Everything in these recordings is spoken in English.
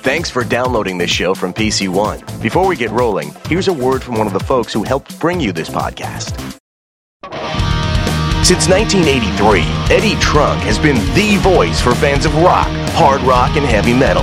Thanks for downloading this show from PC One. Before we get rolling, here's a word from one of the folks who helped bring you this podcast. Since 1983, Eddie Trunk has been the voice for fans of rock, hard rock, and heavy metal.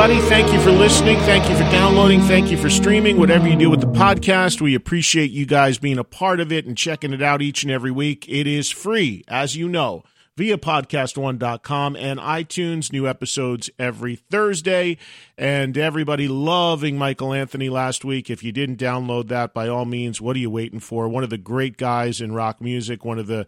Everybody. Thank you for listening. Thank you for downloading. Thank you for streaming. Whatever you do with the podcast, we appreciate you guys being a part of it and checking it out each and every week. It is free, as you know, via podcast1.com and iTunes. New episodes every Thursday. And everybody loving Michael Anthony last week. If you didn't download that, by all means, what are you waiting for? One of the great guys in rock music, one of the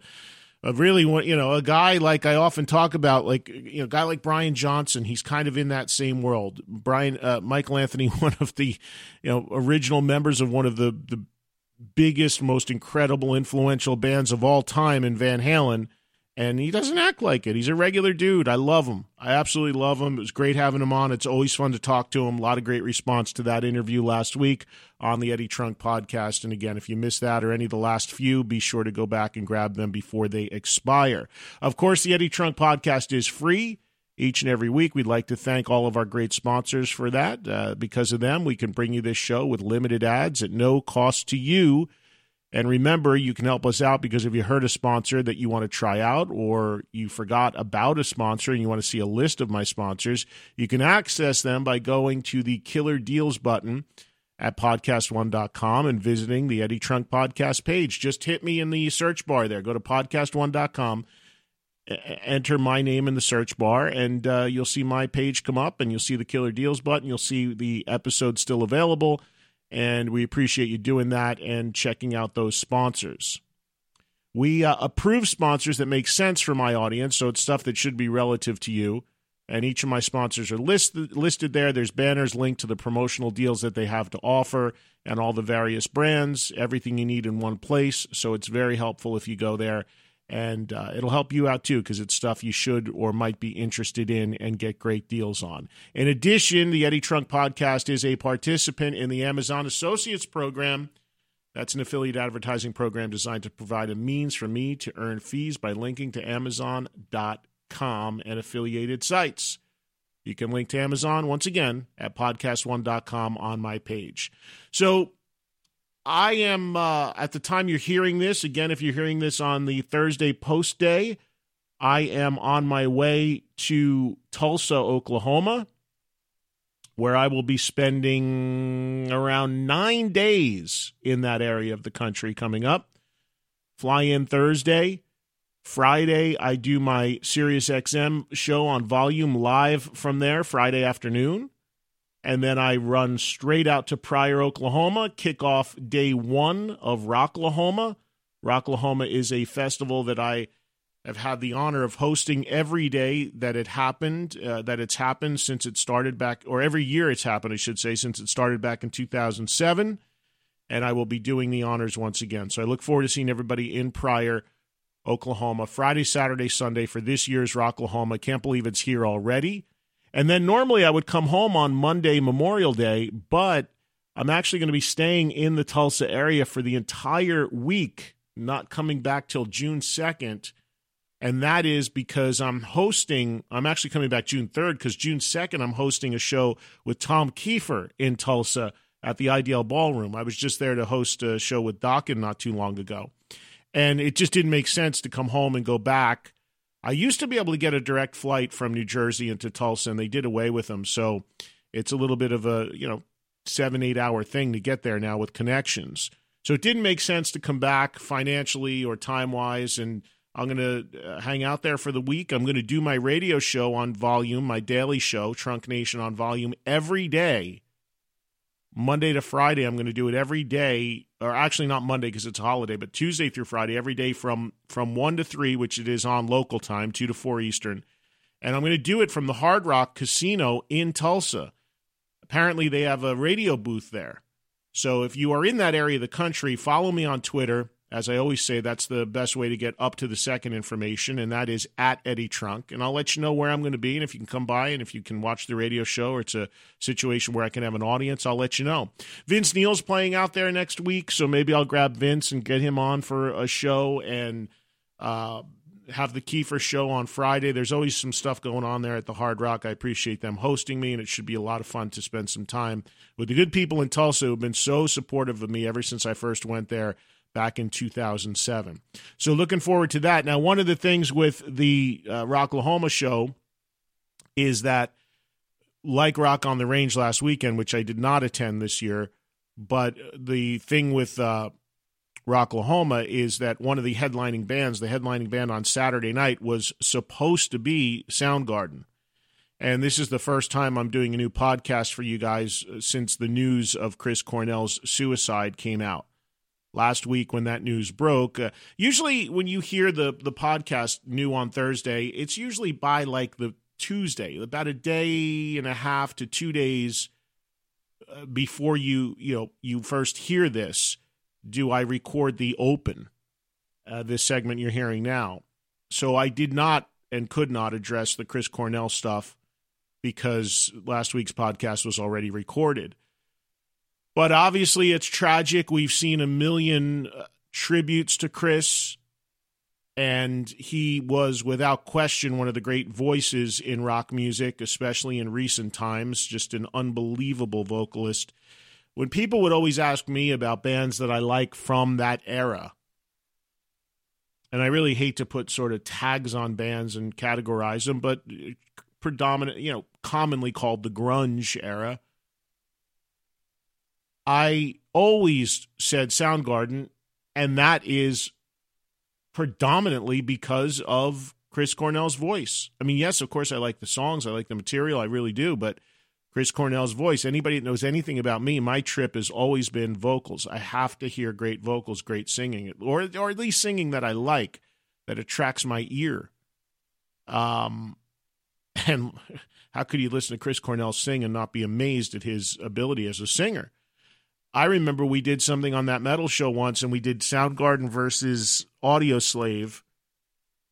a really one, you know, a guy like I often talk about, like you know, a guy like Brian Johnson. He's kind of in that same world. Brian, uh, Michael Anthony, one of the, you know, original members of one of the the biggest, most incredible, influential bands of all time in Van Halen. And he doesn't act like it. He's a regular dude. I love him. I absolutely love him. It was great having him on. It's always fun to talk to him. A lot of great response to that interview last week on the Eddie Trunk podcast. And again, if you missed that or any of the last few, be sure to go back and grab them before they expire. Of course, the Eddie Trunk podcast is free each and every week. We'd like to thank all of our great sponsors for that. Uh, because of them, we can bring you this show with limited ads at no cost to you. And remember, you can help us out because if you heard a sponsor that you want to try out or you forgot about a sponsor and you want to see a list of my sponsors, you can access them by going to the Killer Deals button at podcast1.com and visiting the Eddie Trunk podcast page. Just hit me in the search bar there. Go to podcast1.com, e- enter my name in the search bar, and uh, you'll see my page come up and you'll see the Killer Deals button. You'll see the episode still available and we appreciate you doing that and checking out those sponsors. We uh, approve sponsors that make sense for my audience, so it's stuff that should be relative to you. And each of my sponsors are listed listed there. There's banners linked to the promotional deals that they have to offer and all the various brands, everything you need in one place. So it's very helpful if you go there, and uh, it'll help you out too because it's stuff you should or might be interested in and get great deals on. In addition, the Eddie Trunk Podcast is a participant in the Amazon Associates Program. That's an affiliate advertising program designed to provide a means for me to earn fees by linking to Amazon.com and affiliated sites. You can link to Amazon once again at podcast1.com on my page. So I am, uh, at the time you're hearing this, again, if you're hearing this on the Thursday post day, I am on my way to Tulsa, Oklahoma, where I will be spending around nine days in that area of the country coming up. Fly in Thursday. Friday, I do my Sirius XM show on volume live from there Friday afternoon. And then I run straight out to Pryor, Oklahoma, kick off day one of Rocklahoma. Rocklahoma is a festival that I have had the honor of hosting every day that it happened, uh, that it's happened since it started back, or every year it's happened, I should say, since it started back in 2007. And I will be doing the honors once again. So I look forward to seeing everybody in Pryor, Oklahoma, Friday, Saturday, Sunday for this year's Rocklahoma. Can't believe it's here already. And then normally I would come home on Monday, Memorial Day, but I'm actually going to be staying in the Tulsa area for the entire week, not coming back till June 2nd. And that is because I'm hosting, I'm actually coming back June 3rd because June 2nd, I'm hosting a show with Tom Keifer in Tulsa at the IDL Ballroom. I was just there to host a show with Dokken not too long ago. And it just didn't make sense to come home and go back. I used to be able to get a direct flight from New Jersey into Tulsa, and they did away with them. So it's a little bit of a, you know, seven, eight hour thing to get there now with connections. So it didn't make sense to come back financially or time wise. And I'm going to uh, hang out there for the week. I'm going to do my radio show on volume, my daily show, Trunk Nation on volume, every day, Monday to Friday. I'm going to do it every day, or actually not Monday because it's a holiday, but Tuesday through Friday, every day from from one to three, which it is on local time, two to four Eastern. And I'm going to do it from the Hard Rock Casino in Tulsa. Apparently, they have a radio booth there. So if you are in that area of the country, follow me on Twitter as I always say, that's the best way to get up to the second information, and that is at Eddie Trunk. And I'll let you know where I'm going to be, and if you can come by, and if you can watch the radio show, or it's a situation where I can have an audience, I'll let you know. Vince Neil's playing out there next week, so maybe I'll grab Vince and get him on for a show and uh, have the Keifer show on Friday. There's always some stuff going on there at the Hard Rock. I appreciate them hosting me, and it should be a lot of fun to spend some time with the good people in Tulsa who've been so supportive of me ever since I first went there back in 2007. So looking forward to that. Now, one of the things with the uh, Rocklahoma show is that, like Rock on the Range last weekend, which I did not attend this year, but the thing with uh, Rocklahoma is that one of the headlining bands, the headlining band on Saturday night, was supposed to be Soundgarden. And this is the first time I'm doing a new podcast for you guys uh, since the news of Chris Cornell's suicide came out last week when that news broke. Uh, usually, when you hear the the podcast new on Thursday, it's usually by like the Tuesday, about a day and a half to two days uh, before you you know you first hear this. Do I record the open? Uh, this segment you're hearing now. So I did not and could not address the Chris Cornell stuff because last week's podcast was already recorded. But obviously, it's tragic. We've seen a million uh, tributes to Chris, and he was without question one of the great voices in rock music, especially in recent times. Just an unbelievable vocalist. When people would always ask me about bands that I like from that era, and I really hate to put sort of tags on bands and categorize them, but uh, predominant, you know, commonly called the grunge era I always said Soundgarden, and that is predominantly because of Chris Cornell's voice. I mean, yes, of course, I like the songs, I like the material, I really do, but Chris Cornell's voice, anybody that knows anything about me, my trip has always been vocals. I have to hear great vocals, great singing, or, or at least singing that I like, that attracts my ear. Um, and how could you listen to Chris Cornell sing and not be amazed at his ability as a singer? I remember we did something on that metal show once and we did Soundgarden versus Audioslave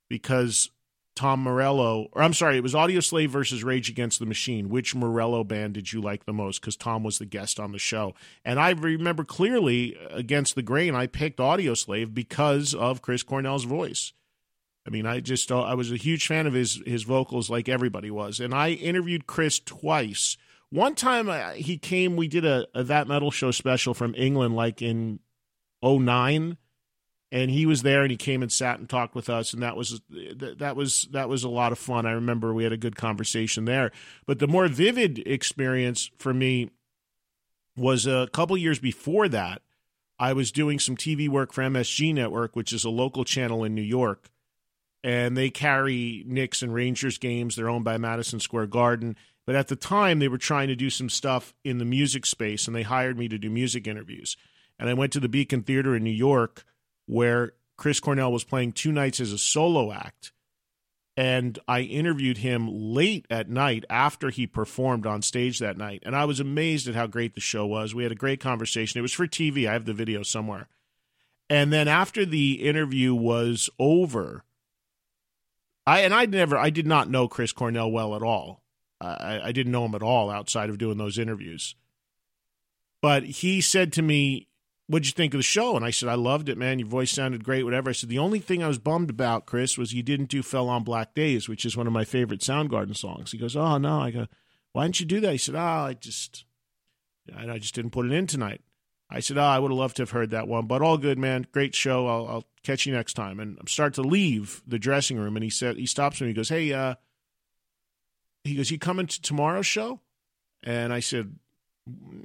because Tom Morello, or I'm sorry, it was Audioslave versus Rage Against the Machine. Which Morello band did you like the most? Because Tom was the guest on the show. And I remember clearly uh, against the grain, I picked Audioslave because of Chris Cornell's voice. I mean, I just uh, I was a huge fan of his his vocals, like everybody was. And I interviewed Chris twice one time uh, he came, we did a, a That Metal Show special from England, like in 09 and he was there and he came and sat and talked with us and that was that was that was a lot of fun. I remember we had a good conversation there. But the more vivid experience for me was a couple years before that i was doing some tv work for msg network which is a local channel in new york and they carry knicks and rangers games. They're owned by madison square garden but at the time, they were trying to do some stuff in the music space, and they hired me to do music interviews. And I went to the Beacon Theater in New York, where Chris Cornell was playing two nights as a solo act. And I interviewed him late at night after he performed on stage that night. And I was amazed at how great the show was. We had a great conversation. It was for TV. I have the video somewhere. And then after the interview was over, I and I never I did not know Chris Cornell well at all. I, I didn't know him at all outside of doing those interviews. But he said to me, What'd you think of the show? And I said, I loved it, man. Your voice sounded great, whatever. I said, The only thing I was bummed about, Chris, was you didn't do Fell on Black Days, which is one of my favorite Soundgarden songs. He goes, Oh, no. I go, Why didn't you do that? He said, Oh, I just, I just didn't put it in tonight. I said, Oh, I would have loved to have heard that one, but all good, man. Great show. I'll, I'll catch you next time. And I'm starting to leave the dressing room, and he said, He stops me. He goes, Hey, uh, he goes, You coming to tomorrow's show? And I said,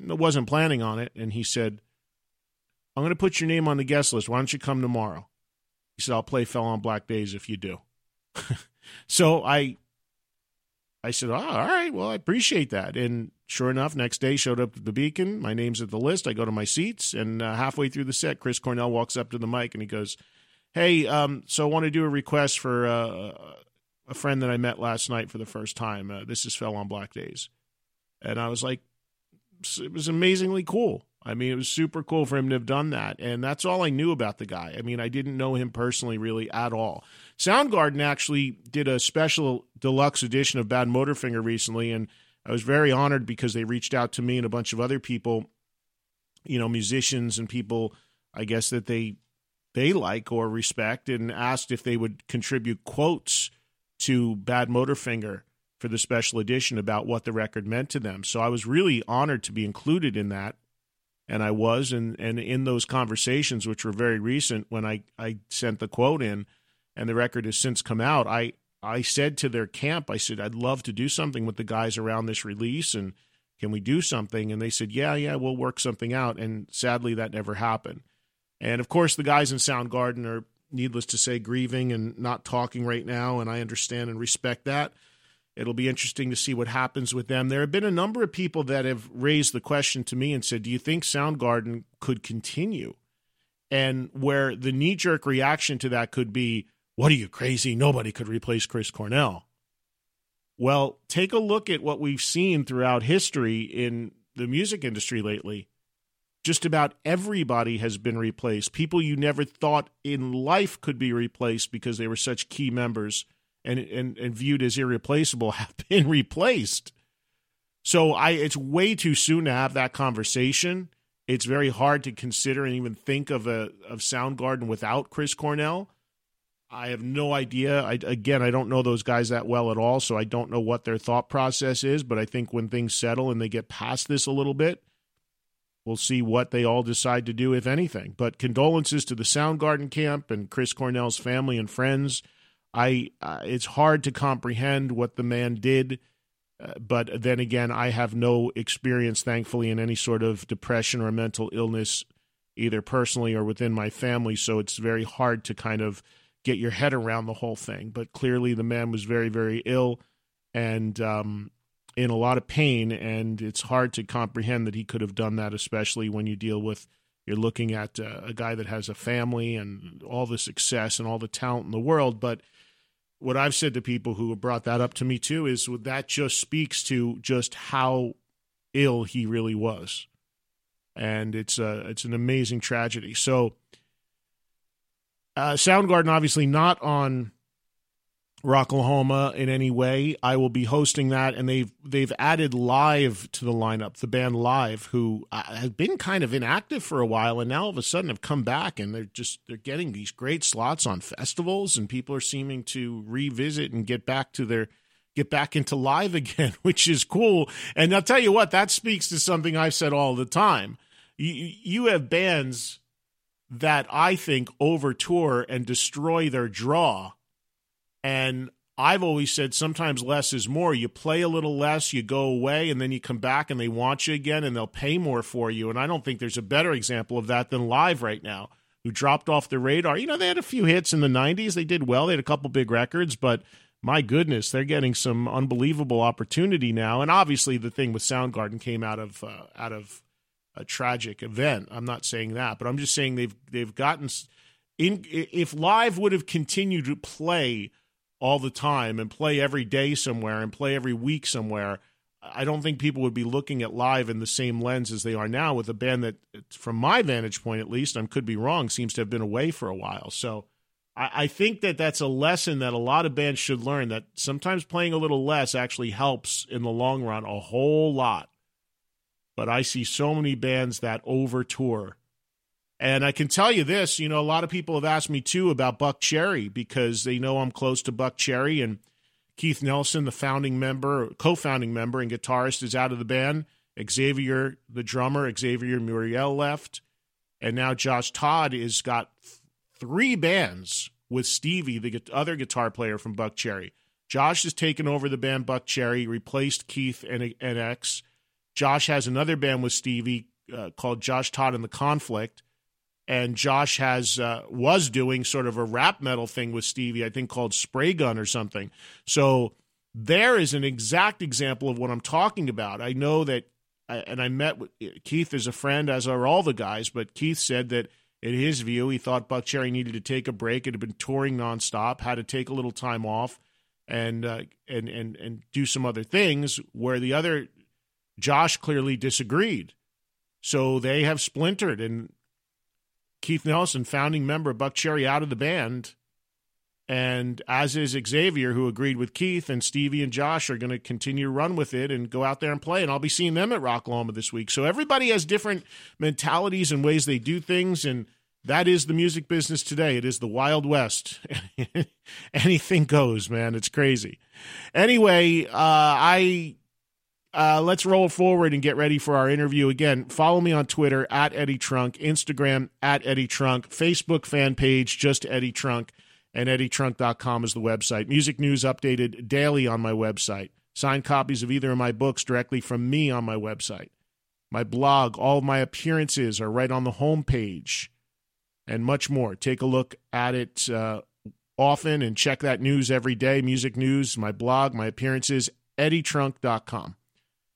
I wasn't planning on it. And he said, I'm going to put your name on the guest list. Why don't you come tomorrow? He said, I'll play Fell on Black Days if you do. so I I said, oh, all right, well, I appreciate that. And sure enough, next day showed up at the Beacon. My name's at the list. I go to my seats, and uh, halfway through the set, Chris Cornell walks up to the mic and he goes, "Hey, um, so I want to do a request for uh, a friend that I met last night for the first time. Uh, this is Fell on Black Days," and I was like, it was amazingly cool. I mean, it was super cool for him to have done that. And that's all I knew about the guy. I mean, I didn't know him personally really at all. Soundgarden actually did a special deluxe edition of Badmotorfinger recently. And I was very honored because they reached out to me and a bunch of other people, you know, musicians and people, I guess, that they they like or respect and asked if they would contribute quotes to Badmotorfinger for the special edition about what the record meant to them. So I was really honored to be included in that. And I was, and, and in those conversations, which were very recent, when I, I sent the quote in, and the record has since come out, I, I said to their camp, I said, I'd love to do something with the guys around this release, and can we do something? And they said, Yeah, yeah, we'll work something out. And sadly, that never happened. And of course, the guys in Soundgarden are, needless to say, grieving and not talking right now, and I understand and respect that. It'll be interesting to see what happens with them. There have been a number of people that have raised the question to me and said, Do you think Soundgarden could continue? And where the knee jerk reaction to that could be, What are you crazy? Nobody could replace Chris Cornell. Well, take a look at what we've seen throughout history in the music industry lately. Just about everybody has been replaced. People you never thought in life could be replaced because they were such key members and, and, and viewed as irreplaceable have been replaced. So I it's way too soon to have that conversation. It's very hard to consider and even think of a of Soundgarden without Chris Cornell. I have no idea. I, again, I don't know those guys that well at all, so I don't know what their thought process is. But I think when things settle and they get past this a little bit, we'll see what they all decide to do, if anything. But condolences to the Soundgarden camp and Chris Cornell's family and friends. I uh, it's hard to comprehend what the man did, uh, but then again, I have no experience, thankfully, in any sort of depression or mental illness, either personally or within my family. So it's very hard to kind of get your head around the whole thing. But clearly, the man was very, very ill and um, in a lot of pain, and it's hard to comprehend that he could have done that, especially when you deal with. You're looking at uh, a guy that has a family and all the success and all the talent in the world, but what I've said to people who have brought that up to me too is that just speaks to just how ill he really was, and it's a it's an amazing tragedy. So, uh, Soundgarden obviously not on Rocklahoma in any way. I will be hosting that, and they've they've added live to the lineup. The band Live, who uh, has been kind of inactive for a while, and now all of a sudden have come back, and they're just they're getting these great slots on festivals, and people are seeming to revisit and get back to their get back into live again, which is cool. And I'll tell you what, that speaks to something I've said all the time. You you have bands that I think over tour and destroy their draw and I've always said sometimes less is more. You play a little less, you go away, and then you come back and they want you again and they'll pay more for you. And I don't think there's a better example of that than Live right now, who dropped off the radar. You know, they had a few hits in the 90s. They did well. They had a couple big records, but my goodness, they're getting some unbelievable opportunity now. And obviously, the thing with Soundgarden came out of uh, out of a tragic event. I'm not saying that, but I'm just saying they've they've gotten in. If Live would have continued to play all the time and play every day somewhere and play every week somewhere, I don't think people would be looking at live in the same lens as they are now with a band that, from my vantage point at least, I could be wrong, seems to have been away for a while. So I, I think that that's a lesson that a lot of bands should learn. That sometimes playing a little less actually helps in the long run a whole lot. But I see so many bands that over tour. And I can tell you this, you know, a lot of people have asked me too about Buckcherry because they know I'm close to Buckcherry and Keith Nelson, the founding member, co-founding member and guitarist is out of the band. Xavier, the drummer, Xavier Muriel left. And now Josh Todd has got three bands with Stevie, the other guitar player from Buckcherry. Josh has taken over the band Buckcherry, replaced Keith and, and X. Josh has another band with Stevie uh, called Josh Todd and the Conflict, and Josh has uh, was doing sort of a rap metal thing with Stevie, I think called Spray Gun or something. So there is an exact example of what I'm talking about. I know that, and I met with Keith as a friend, as are all the guys, but Keith said that in his view, he thought Buckcherry needed to take a break. It had been touring nonstop, had to take a little time off, and uh, and and and do some other things. Where the other Josh clearly disagreed, so they have splintered. And Keith Nelson, founding member of Buckcherry, out of the band, and as is Xavier, who agreed with Keith, and Stevie and Josh are going to continue to run with it and go out there and play. And I'll be seeing them at Rocklahoma this week. So everybody has different mentalities and ways they do things, and that is the music business today. It is the Wild West. Anything goes, man. It's crazy. Anyway, uh, I uh, let's roll forward and get ready for our interview. Again, follow me on Twitter at Eddie Trunk, Instagram at Eddie Trunk, Facebook fan page just Eddie Trunk, and EddieTrunk.com is the website. Music news updated daily on my website. Signed copies of either of my books directly from me on my website. My blog, all of my appearances are right on the homepage and much more. Take a look at it uh, often and check that news every day. Music news, my blog, my appearances, eddietrunk.com.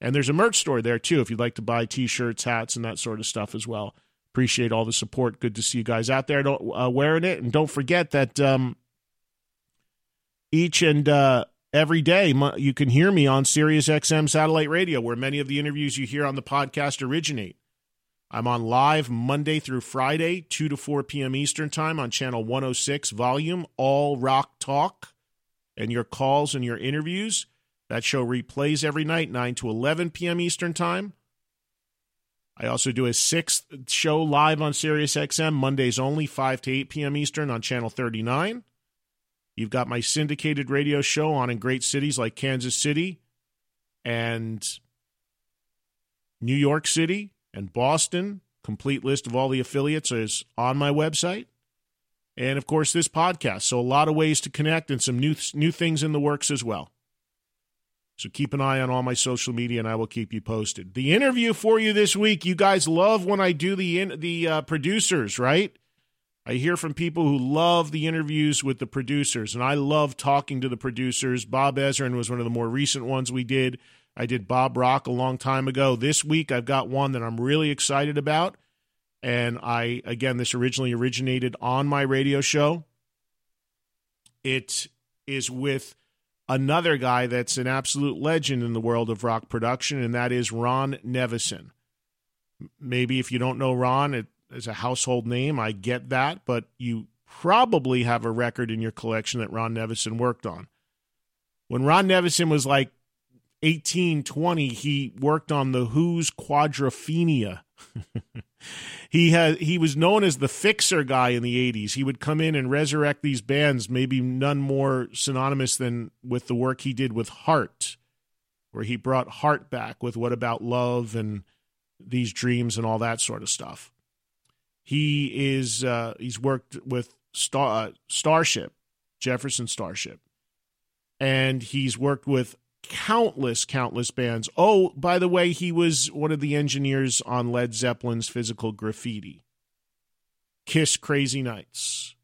And there's a merch store there too if you'd like to buy t shirts, hats, and that sort of stuff as well. Appreciate all the support. Good to see you guys out there uh, wearing it. And don't forget that um, each and uh, every day you can hear me on Sirius XM satellite radio, where many of the interviews you hear on the podcast originate. I'm on live Monday through Friday, 2 to 4 p.m. Eastern Time on channel 106 volume, All Rock Talk. And your calls and your interviews. That show replays every night, 9 to 11 p.m. Eastern Time. I also do a sixth show live on SiriusXM, Mondays only, 5 to 8 p.m. Eastern on channel 39. You've got my syndicated radio show on in great cities like Kansas City and New York City, and Boston. Complete list of all the affiliates is on my website. And of course, this podcast. So, a lot of ways to connect and some new, new things in the works as well. So, keep an eye on all my social media and I will keep you posted. The interview for you this week, you guys love when I do the, in, the uh, producers, right? I hear from people who love the interviews with the producers, and I love talking to the producers. Bob Ezrin was one of the more recent ones we did. I did Bob Rock a long time ago. This week I've got one that I'm really excited about. And I, again, this originally originated on my radio show. It is with another guy that's an absolute legend in the world of rock production, and that is Ron Nevison. Maybe if you don't know Ron, it is a household name. I get that, but you probably have a record in your collection that Ron Nevison worked on. When Ron Nevison was like 1820, he worked on the Who's Quadrophenia. he had he was known as the fixer guy in the 80s. He would come in and resurrect these bands, maybe none more synonymous than with the work he did with Heart, where he brought Heart back with What About Love and These Dreams and all that sort of stuff. He is uh, he's worked with Star uh, Starship, Jefferson Starship, and he's worked with countless, countless bands. Oh, by the way, he was one of the engineers on Led Zeppelin's Physical Graffiti, Kiss Crazy Nights.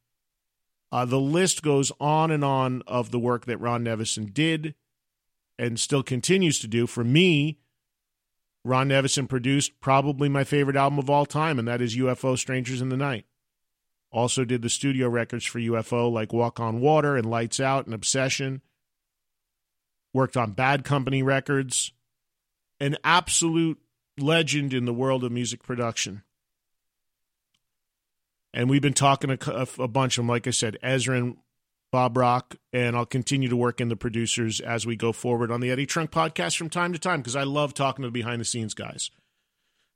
Uh, the list goes on and on of the work that Ron Nevison did and still continues to do. For me, Ron Nevison produced probably my favorite album of all time, and that is UFO Strangers in the Night. Also did the studio records for UFO like Walk on Water and Lights Out and Obsession worked on Bad Company Records, an absolute legend in the world of music production. And we've been talking a, a bunch of them, like I said, Ezrin and Bob Rock, and I'll continue to work in the producers as we go forward on the Eddie Trunk podcast from time to time because I love talking to the behind the scenes guys.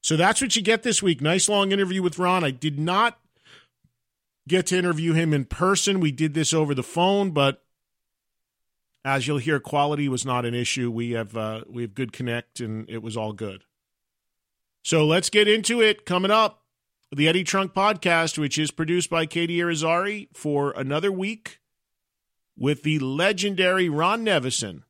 So that's what you get this week. Nice long interview with Ron. I did not get to interview him in person. We did this over the phone, but as you'll hear, quality was not an issue. We have uh, we have good connect, and it was all good. So let's get into it. Coming up, the Eddie Trunk podcast, which is produced by Katie Irizarry for another week with the legendary Ron Nevison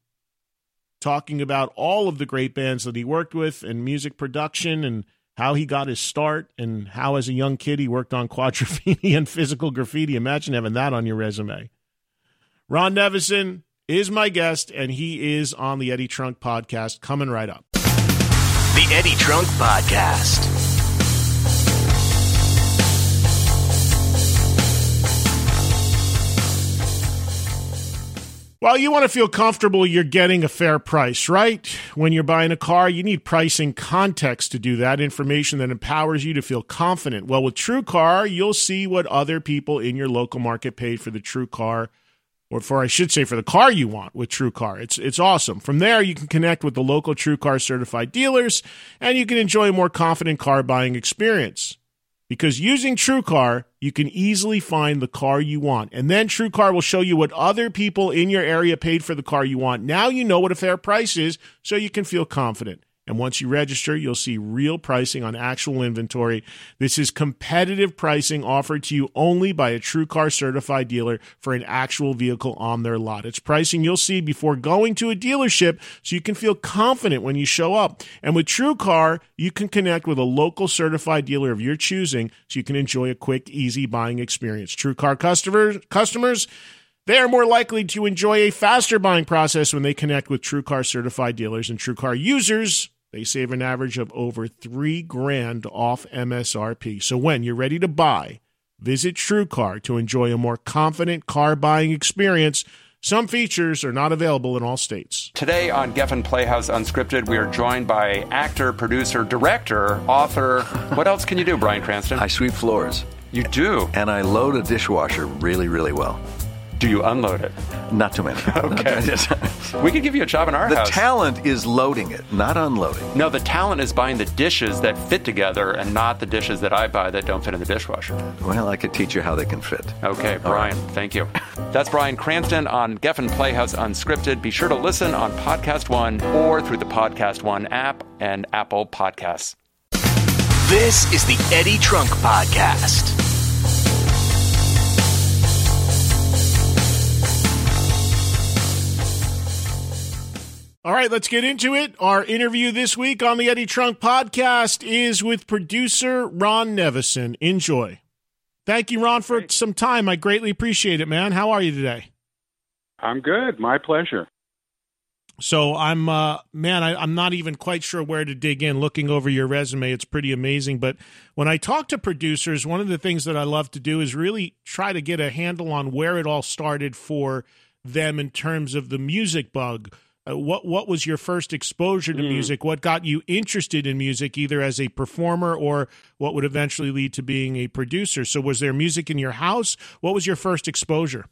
talking about all of the great bands that he worked with and music production and how he got his start and how as a young kid he worked on quadrophenia and physical graffiti. Imagine having that on your resume. Ron Nevison is my guest and he is on the Eddie Trunk podcast coming right up. The Eddie Trunk podcast. Well, you want to feel comfortable you're getting a fair price, right? When you're buying a car, you need pricing context to do that, information that empowers you to feel confident. Well, with TrueCar, you'll see what other people in your local market paid for the true car, or for I should say for the car you want with TrueCar. It's it's awesome. From there, you can connect with the local TrueCar certified dealers and you can enjoy a more confident car buying experience. Because using TrueCar, you can easily find the car you want. And then TrueCar will show you what other people in your area paid for the car you want. Now you know what a fair price is, so you can feel confident. And once you register, you'll see real pricing on actual inventory. This is competitive pricing offered to you only by a TrueCar certified dealer for an actual vehicle on their lot. It's pricing you'll see before going to a dealership so you can feel confident when you show up. And with TrueCar, you can connect with a local certified dealer of your choosing so you can enjoy a quick, easy buying experience. TrueCar customers, customers, they are more likely to enjoy a faster buying process when they connect with TrueCar certified dealers and TrueCar users they save an average of over three grand off MSRP. So when you're ready to buy, visit TrueCar to enjoy a more confident car buying experience. Some features are not available in all states. Today on Geffen Playhouse Unscripted, we are joined by actor, producer, director, author. What else can you do, Bryan Cranston? I sweep floors. You do? And I load a dishwasher really, really well. Do you unload it? Not too many. Okay. we could give you a job in our the house. The talent is loading it, not unloading. No, the talent is buying the dishes that fit together and not the dishes that I buy that don't fit in the dishwasher. Well, I could teach you how they can fit. Okay, Brian, right. thank you. That's Bryan Cranston on Geffen Playhouse Unscripted. Be sure to listen on Podcast One or through the Podcast One app and Apple Podcasts. This is the Eddie Trunk Podcast. All right, let's get into it. Our interview this week on the Eddie Trunk podcast is with producer Ron Nevison. Enjoy. Thank you, Ron, for some time. I greatly appreciate it, man. How are you today? I'm good. My pleasure. So I'm, uh, man, I, I'm not even quite sure where to dig in. Looking over your resume, it's pretty amazing. But when I talk to producers, one of the things that I love to do is really try to get a handle on where it all started for them in terms of the music bug uh, what what was your first exposure to mm. music? What got you interested in music, either as a performer or what would eventually lead to being a producer? So, was there music in your house? What was your first exposure?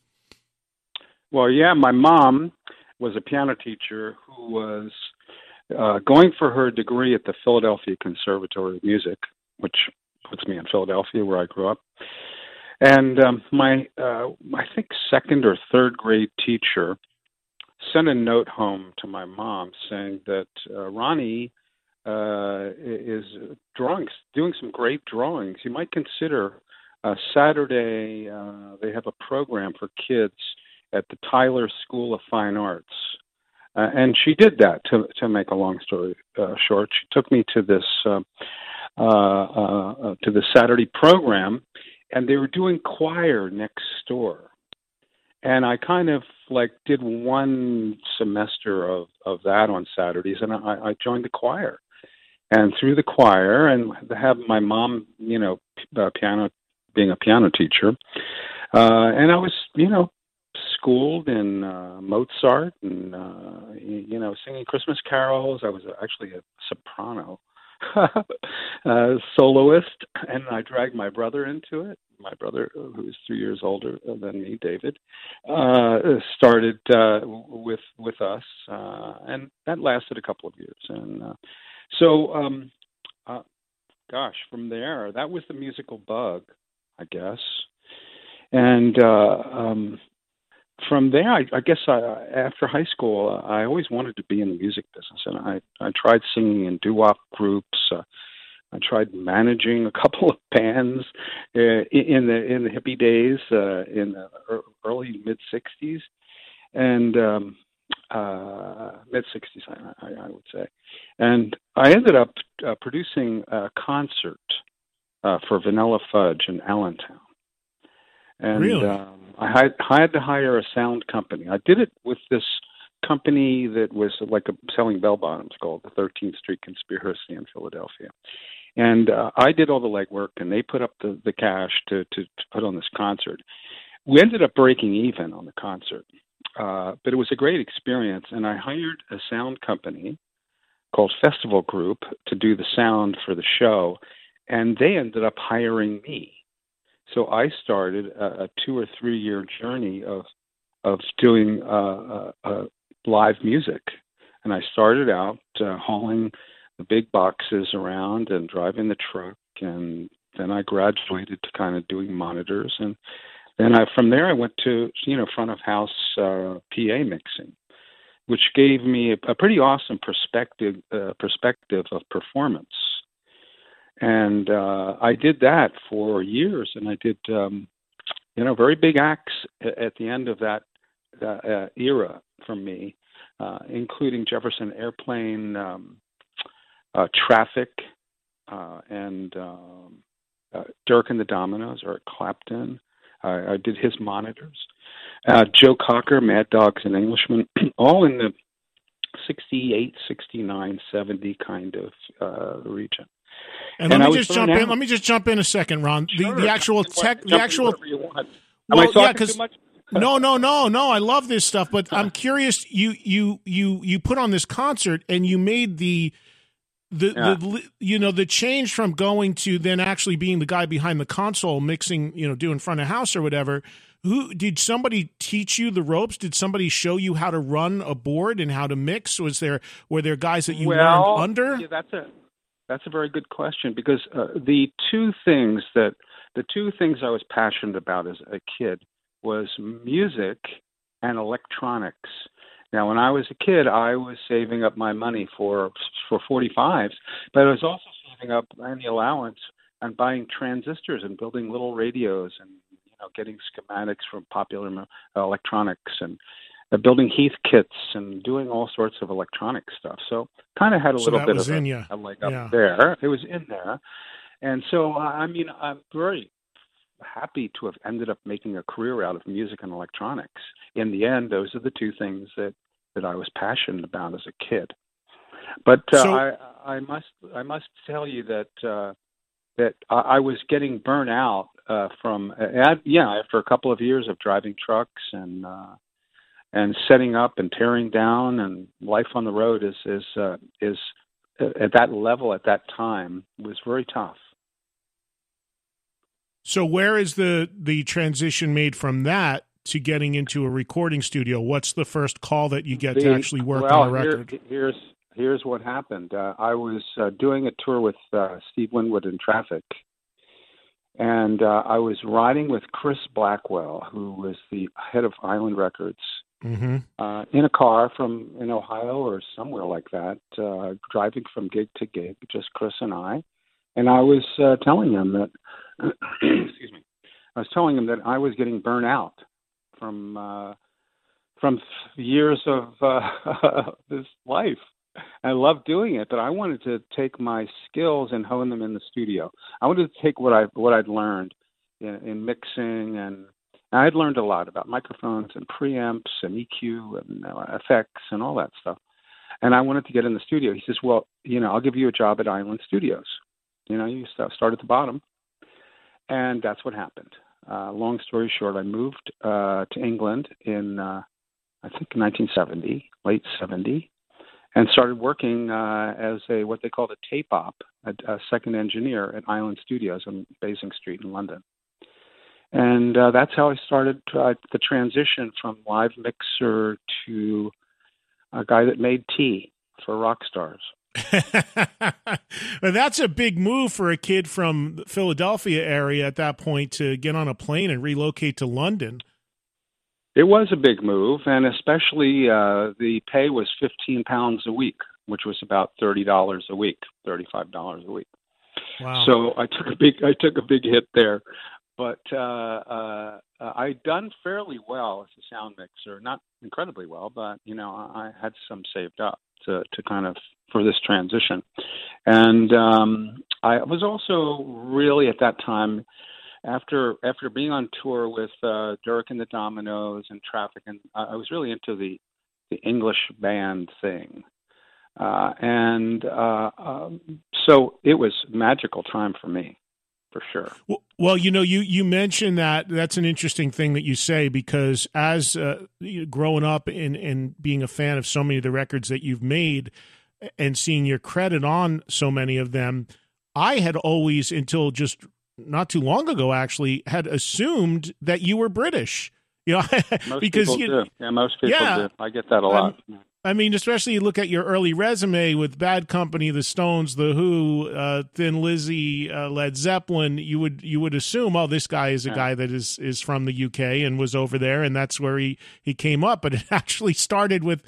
Well, yeah, my mom was a piano teacher who was uh, going for her degree at the Philadelphia Conservatory of Music, which puts me in Philadelphia, where I grew up. And um, my, uh, I think, second or third grade teacher sent a note home to my mom saying that uh, Ronnie uh, is drawing, doing some great drawings. You might consider uh, Saturday. Uh, they have a program for kids at the Tyler School of Fine Arts, uh, and she did that. To to make a long story uh, short, she took me to this uh, uh, uh, to the Saturday program, and they were doing choir next door and I kind of like did one semester of of that on Saturdays, and I, I joined the choir. And through the choir, and have my mom, you know, uh, piano, being a piano teacher, uh, and I was, you know, schooled in uh, Mozart and uh, you know, singing Christmas carols. I was actually a soprano uh, soloist, and I dragged my brother into it. My brother, who is three years older than me, David, uh, started uh, with with us, uh, and that lasted a couple of years. And uh, so, um, uh, gosh, from there, that was the musical bug, I guess. And uh, um, from there, I, I guess I, after high school, I always wanted to be in the music business, and I I tried singing in doo wop groups. Uh, I tried managing a couple of bands uh, in the in the hippie days uh, in the early mid '60s, and um, uh, mid '60s, I, I, I would say. And I ended up uh, producing a concert uh, for Vanilla Fudge in Allentown. And Really? um, I had, I had to hire a sound company. I did it with this company that was like a selling bell bottoms called the 13th Street Conspiracy in Philadelphia. And uh, I did all the legwork, and they put up the, the cash to, to, to put on this concert. We ended up breaking even on the concert, uh, but it was a great experience. And I hired a sound company called Festival Group to do the sound for the show, and they ended up hiring me. So I started a, a two or three year journey of of doing uh, uh, uh, live music, and I started out uh, hauling the big boxes around and driving the truck, and then I graduated to kind of doing monitors, and then I from there I went to you know front of house uh, PA mixing, which gave me a, a pretty awesome perspective uh, perspective of performance. And uh, I did that for years, and I did um, you know very big acts at the end of that uh, uh, era for me, uh, including Jefferson Airplane, um, Traffic, uh, and um, uh, Derek and the Dominos, Eric Clapton. I, I did his monitors. Uh, Joe Cocker, Mad Dogs and Englishmen, all in the 68, 69, 70 kind of uh, region. And, And let me just jump in. out. Let me just jump in a second, Ron. The, Sure. the actual tech, the actual. wherever you want. Am Well, I yeah, talking 'cause- too much? No, no, no, no. I love this stuff, but I'm curious. You, you, you, you put on this concert, and you made the, the, Yeah. the, you know, the change from going to then actually being the guy behind the console, mixing, you know, doing front of house or whatever. Who did somebody teach you the ropes? Did somebody show you how to run a board and how to mix? Was there were there guys that you well, learned under? Yeah, that's a that's a very good question because uh, the two things that the two things I was passionate about as a kid was music and electronics. Now, when I was a kid, I was saving up my money for for 45s, but I was also saving up any allowance and buying transistors and building little radios and you know getting schematics from popular electronics and uh, building Heath kits and doing all sorts of electronic stuff. So kind of had a So little bit of a, a leg up Yeah. there. It was in there, and so I mean I'm very happy to have ended up making a career out of music and electronics. In the end, those are the two things that that I was passionate about as a kid. But uh, So- I, I must I must tell you that uh, that I, I was getting burnt out uh, from uh, yeah after a couple of years of driving trucks and uh, and setting up and tearing down and life on the road is is uh, is uh, at that level at that time was very tough. So where is the the transition made from that to getting into a recording studio? What's the first call that you get to actually work well, on a here- record? here's here's what happened. Uh, I was uh, doing a tour with uh, Steve Winwood in Traffic, and uh, I was riding with Chris Blackwell, who was the head of Island Records, hmm uh, in a car from in Ohio or somewhere like that, uh, driving from gig to gig, just Chris and I. And I was uh, telling him that, excuse me, I was telling him that I was getting burnt out from uh, from years of uh, this life. I loved doing it, but I wanted to take my skills and hone them in the studio. I wanted to take what I what I'd learned in, in mixing and I'd learned a lot about microphones and preamps and EQ and effects and all that stuff. And I wanted to get in the studio. He says, "Well, you know, I'll give you a job at Island Studios. You know, you start at the bottom." And that's what happened. Uh, long story short, I moved uh, to England in, uh, I think, 1970, late 70, and started working uh, as a what they called a tape op, a, a second engineer at Island Studios on Basing Street in London. And uh, that's how I started uh, the transition from live mixer to a guy that made tea for rock stars. well, that's a big move for a kid from the Philadelphia area at that point to get on a plane and relocate to London. It was a big move, and especially uh, the pay was fifteen pounds a week, which was about thirty dollars a week, thirty-five dollars a week. Wow. So I took a big I took a big hit there, but uh, uh, I'd done fairly well as a sound mixer, not incredibly well, but you know I I had some saved up to to kind of for this transition. And um, I was also really at that time, after after being on tour with uh, Derek and the Dominos and Traffic, and I was really into the the English band thing. Uh, and uh, um, so it was magical time for me for sure. Well, well, you know, you you mentioned that that's an interesting thing that you say because as uh, growing up and and being a fan of so many of the records that you've made, and seeing your credit on so many of them, I had always, until just not too long ago, actually, had assumed that you were British. You know, most because people you, do. Yeah, most people yeah, do. I get that a lot. Um, I mean, especially you look at your early resume with Bad Company, The Stones, The Who, uh, Thin Lizzy, uh, Led Zeppelin. You would you would assume, oh, this guy is a guy that is is from the UK and was over there, and that's where he he came up. But it actually started with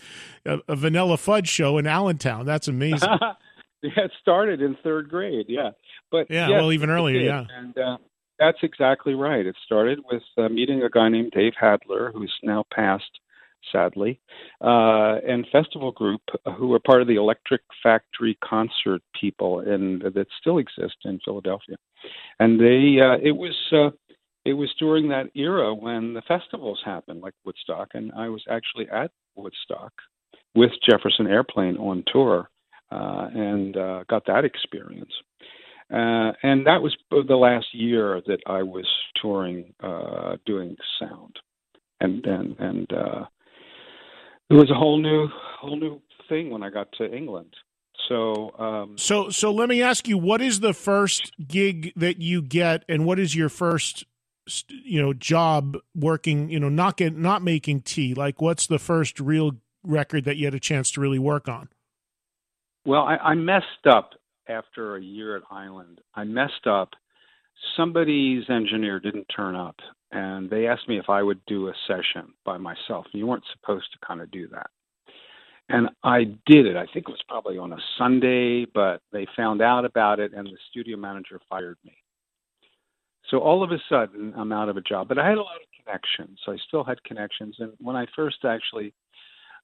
a, a Vanilla Fudge show in Allentown. That's amazing. yeah, it started in third grade. Yeah, but Yeah, yes, well, even earlier, yeah. and uh, that's exactly right. It started with uh, meeting a guy named Dave Hadler, who's now passed, sadly, uh, and Festival Group, who were part of the Electric Factory concert people, and that still exist in Philadelphia. And they, uh, it was. Uh, it was during that era when the festivals happened, like Woodstock, and I was actually at Woodstock with Jefferson Airplane on tour, uh, and uh, got that experience. Uh, and that was the last year that I was touring, doing sound, and and and uh, it was a whole new whole new thing when I got to England. So um, So so let me ask you, what is the first gig that you get, and what is your first you know job working? You know, not get not making tea. Like, what's the first real record that you had a chance to really work on? Well, I, I messed up after a year at Island. I messed up. Somebody's engineer didn't turn up, and they asked me if I would do a session by myself. You weren't supposed to kind of do that. And I did it. I think it was probably on a Sunday, but they found out about it, and the studio manager fired me. So all of a sudden, I'm out of a job. But I had a lot of connections. so I still had connections. And when I first actually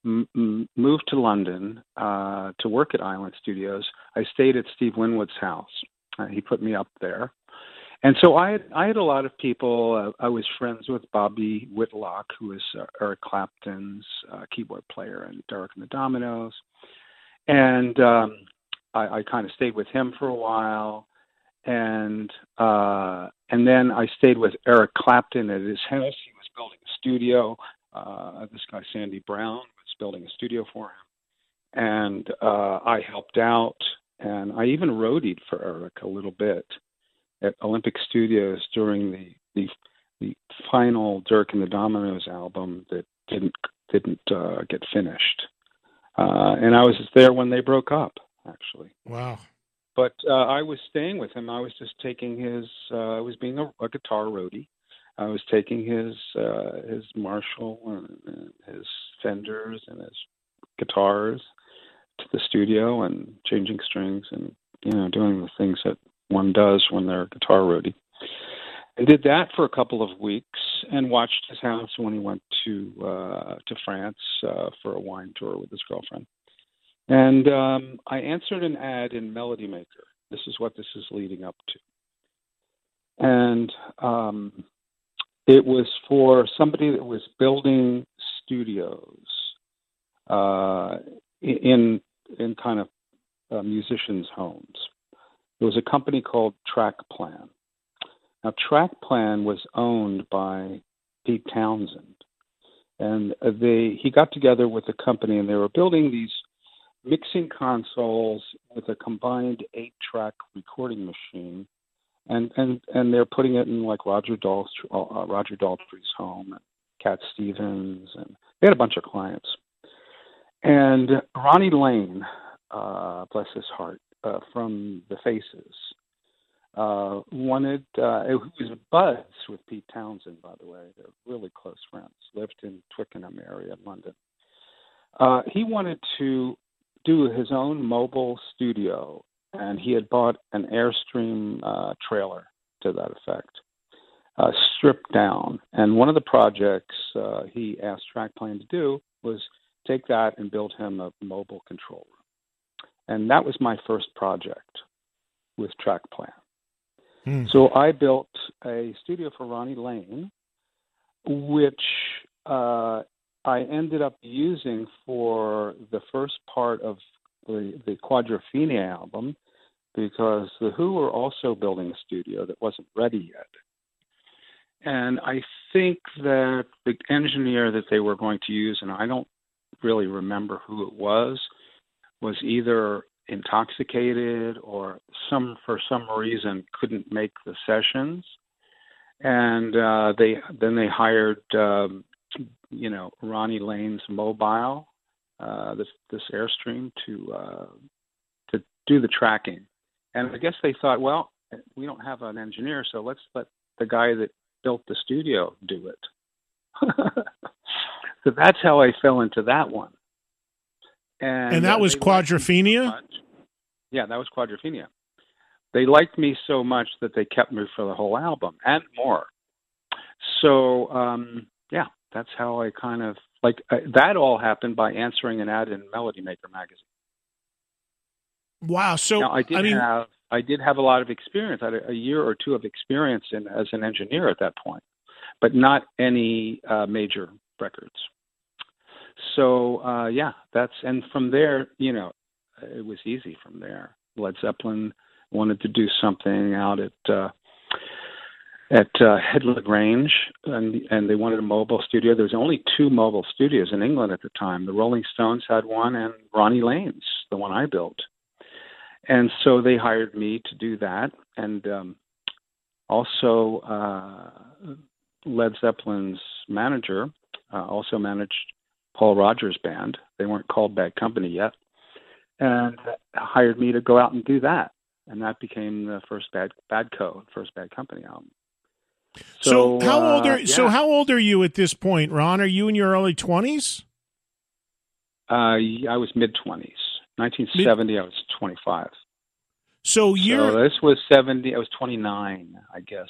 m- moved to London uh, to work at Island Studios, I stayed at Steve Winwood's house. Uh, he put me up there, and so I had I had a lot of people. Uh, I was friends with Bobby Whitlock, who is uh, Eric Clapton's uh, keyboard player, and Derek and the Dominos, and um, I, I kind of stayed with him for a while, and uh, and then I stayed with Eric Clapton at his house. He was building a studio. Uh, this guy Sandy Brown was building a studio for him, and uh, I helped out, and I even roadied for Eric a little bit at Olympic Studios during the the, the final Derek and the Dominos album that didn't didn't uh, get finished, uh, and I was there when they broke up, actually Wow. but uh, I was staying with him. I was just taking his. Uh, I was being a, a guitar roadie. I was taking his uh, his Marshall and, and his Fenders and his guitars to the studio and changing strings and you know doing the things that one does when they're guitar roadie. I did that for a couple of weeks and watched his house when he went to uh, to France uh, for a wine tour with his girlfriend. And um, I answered an ad in Melody Maker. This is what this is leading up to. And um, it was for somebody that was building studios uh, in in kind of uh, musicians' homes. There was a company called Track Plan. Now, Track Plan was owned by Pete Townshend, and they he got together with the company, and they were building these mixing consoles with a combined eight-track recording machine, and and and they're putting it in like Roger Daltrey, uh, Roger Daltrey's home, and Cat Stevens, and they had a bunch of clients. And Ronnie Lane, uh, bless his heart, uh, from the Faces, uh, wanted, uh, who was buds with Pete Townshend, by the way. They're really close friends, lived in Twickenham area in London. Uh, he wanted to do his own mobile studio, and he had bought an Airstream uh, trailer to that effect, uh, stripped down. And one of the projects uh, he asked Trackplan to do was take that and build him a mobile control room. And that was my first project with Trackplan. Hmm. So I built a studio for Ronnie Lane, which uh, I ended up using for the first part of the, the Quadrophenia album because the Who were also building a studio that wasn't ready yet. And I think that the engineer that they were going to use, and I don't really remember who it was, was either intoxicated or some for some reason couldn't make the sessions. And uh they then they hired um you know Ronnie Lane's mobile uh this this airstream to uh to do the tracking. And I guess they thought well we don't have an engineer so let's let the guy that built the studio do it. So that's how I fell into that one and, And that uh, was me so Quadrophenia? Yeah, that was Quadrophenia. They liked me so much that they kept me for the whole album and more. So um, yeah, that's how I kind of like uh, that. All happened by answering an ad in Melody Maker magazine. Wow. So now, I did mean, have I did have a lot of experience. I had a, a year or two of experience in as an engineer at that point, but not any uh, major records. So uh, yeah, that's and from there, you know, it was easy from there. Led Zeppelin wanted to do something out at uh, at uh, Grange, and and they wanted a mobile studio. There was only two mobile studios in England at the time. The Rolling Stones had one, and Ronnie Lane's, the one I built. And so they hired me to do that, and um, also uh, Led Zeppelin's manager uh, also managed Paul Rodgers' band. They weren't called Bad Company yet, and hired me to go out and do that. And that became the first Bad Bad Co. First Bad Company album. so, how uh, old are so how old are you at this point, Ron? Are you in your early twenties? Uh, I was mid twenties. 1970, I was 25. So you're So this was 70. I was 29, I guess.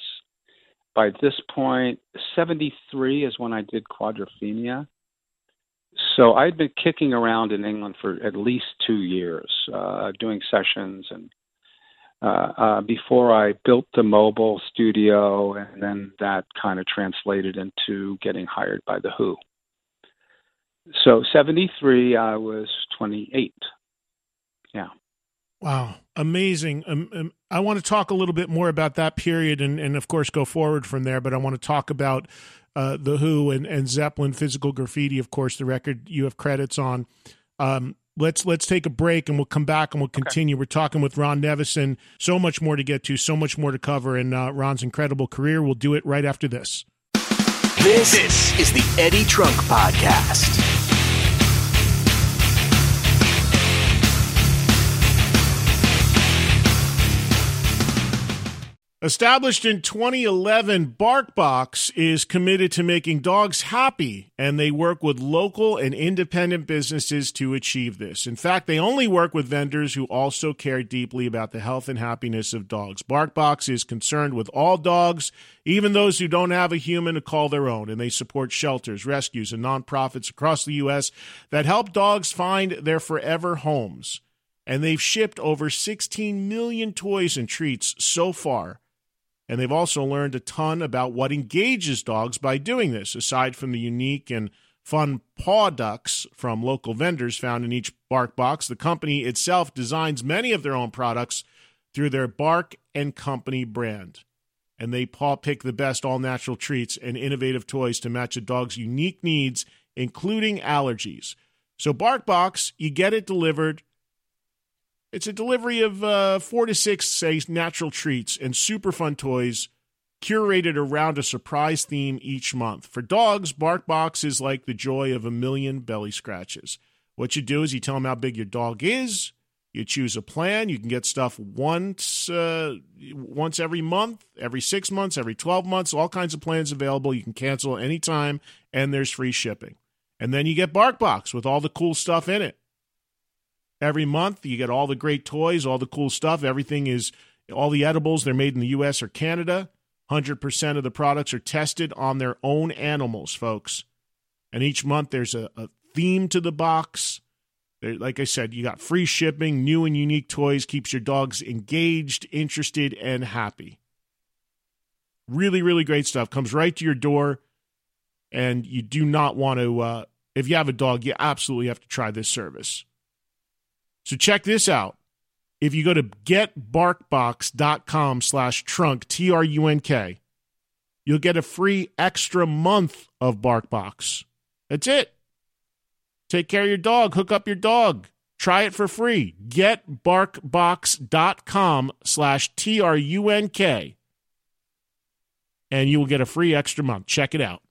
By this point, 73 is when I did Quadrophenia. So I'd been kicking around in England for at least two years, uh, doing sessions, and uh, uh, before I built the mobile studio, and then that kind of translated into getting hired by the Who. So 73, I was 28. Yeah. Wow, amazing. Um, um, I want to talk a little bit more about that period and, and of course, go forward from there. But I want to talk about uh, The Who and, and Zeppelin, Physical Graffiti, of course, the record you have credits on. Um, let's let's take a break and we'll come back and we'll continue. We're talking with Ron Nevison. So much more to get to, so much more to cover in uh, Ron's incredible career. We'll do it right after this. This, this is the Eddie Trunk Podcast. Established in 2011, BarkBox is committed to making dogs happy, and they work with local and independent businesses to achieve this. In fact, they only work with vendors who also care deeply about the health and happiness of dogs. BarkBox is concerned with all dogs, even those who don't have a human to call their own, and they support shelters, rescues, and nonprofits across the U.S. that help dogs find their forever homes. And they've shipped over 16 million toys and treats so far. And they've also learned a ton about what engages dogs by doing this, aside from the unique and fun paw ducks from local vendors found in each Bark box. The company itself designs many of their own products through their Bark and Company brand. And they paw pick the best all natural treats and innovative toys to match a dog's unique needs, including allergies. So, BarkBox, you get it delivered It's a delivery of uh, four to six, say, natural treats and super fun toys curated around a surprise theme each month. For dogs, BarkBox is like the joy of a million belly scratches. What you do is you tell them how big your dog is. You choose a plan. You can get stuff once uh, once every month, every six months, every 12 months, all kinds of plans available. You can cancel anytime, and there's free shipping. And then you get BarkBox with all the cool stuff in it. Every month, you get all the great toys, all the cool stuff. Everything is, all the edibles, they're made in the U.S. or Canada. 100% of the products are tested on their own animals, folks. And each month, there's a, a theme to the box. Like I said, you got free shipping, new and unique toys, keeps your dogs engaged, interested, and happy. Really, really great stuff. Comes right to your door, and you do not want to. Uh, if you have a dog, you absolutely have to try this service. So check this out. If you go to getbarkbox.com slash trunk, T R U N K, you'll get a free extra month of BarkBox. That's it. Take care of your dog. Hook up your dog. Try it for free. Getbarkbox.com slash T R U N K. And you will get a free extra month. Check it out.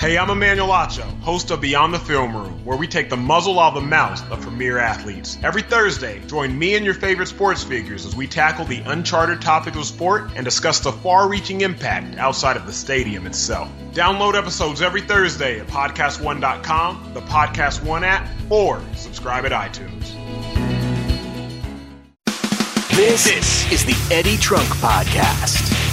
Hey, I'm Emmanuel Acho, host of Beyond the Film Room, where we take the muzzle off the mouth of premier athletes. Every Thursday, join me and your favorite sports figures as we tackle the uncharted topic of sport and discuss the far reaching impact outside of the stadium itself. Download episodes every Thursday at PodcastOne.com, the Podcast One app, or subscribe at iTunes. This is the Eddie Trunk Podcast.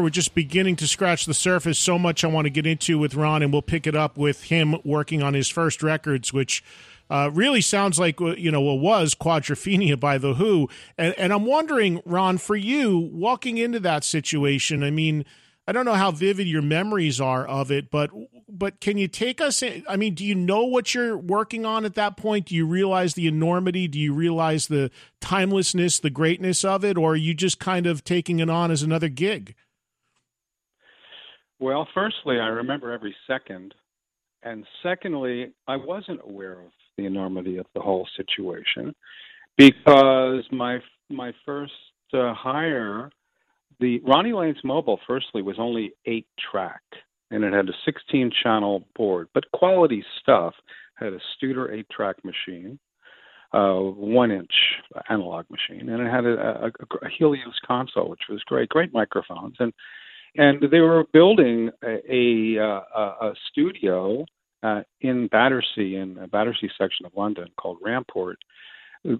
We're just beginning to scratch the surface. So much I want to get into with Ron, and we'll pick it up with him working on his first records, which uh, really sounds like uh, you know what was Quadrophenia by the Who. And, and I'm wondering, Ron, for you walking into that situation, I mean, I don't know how vivid your memories are of it, but but can you take us? In, I mean, do you know what you're working on at that point? Do you realize the enormity? Do you realize the timelessness, the greatness of it, or are you just kind of taking it on as another gig? Well, firstly, I remember every second. And secondly, I wasn't aware of the enormity of the whole situation because my my first uh, hire, the Ronnie Lane's Mobile, firstly was only eight track, and it had a 16 channel board, but quality stuff. Had a Studer eight track machine, uh, one inch analog machine, and it had a, a, a Helios console, which was great, great microphones, and and they were building a, a, a studio uh, in Battersea, in a Battersea section of London called Ramport,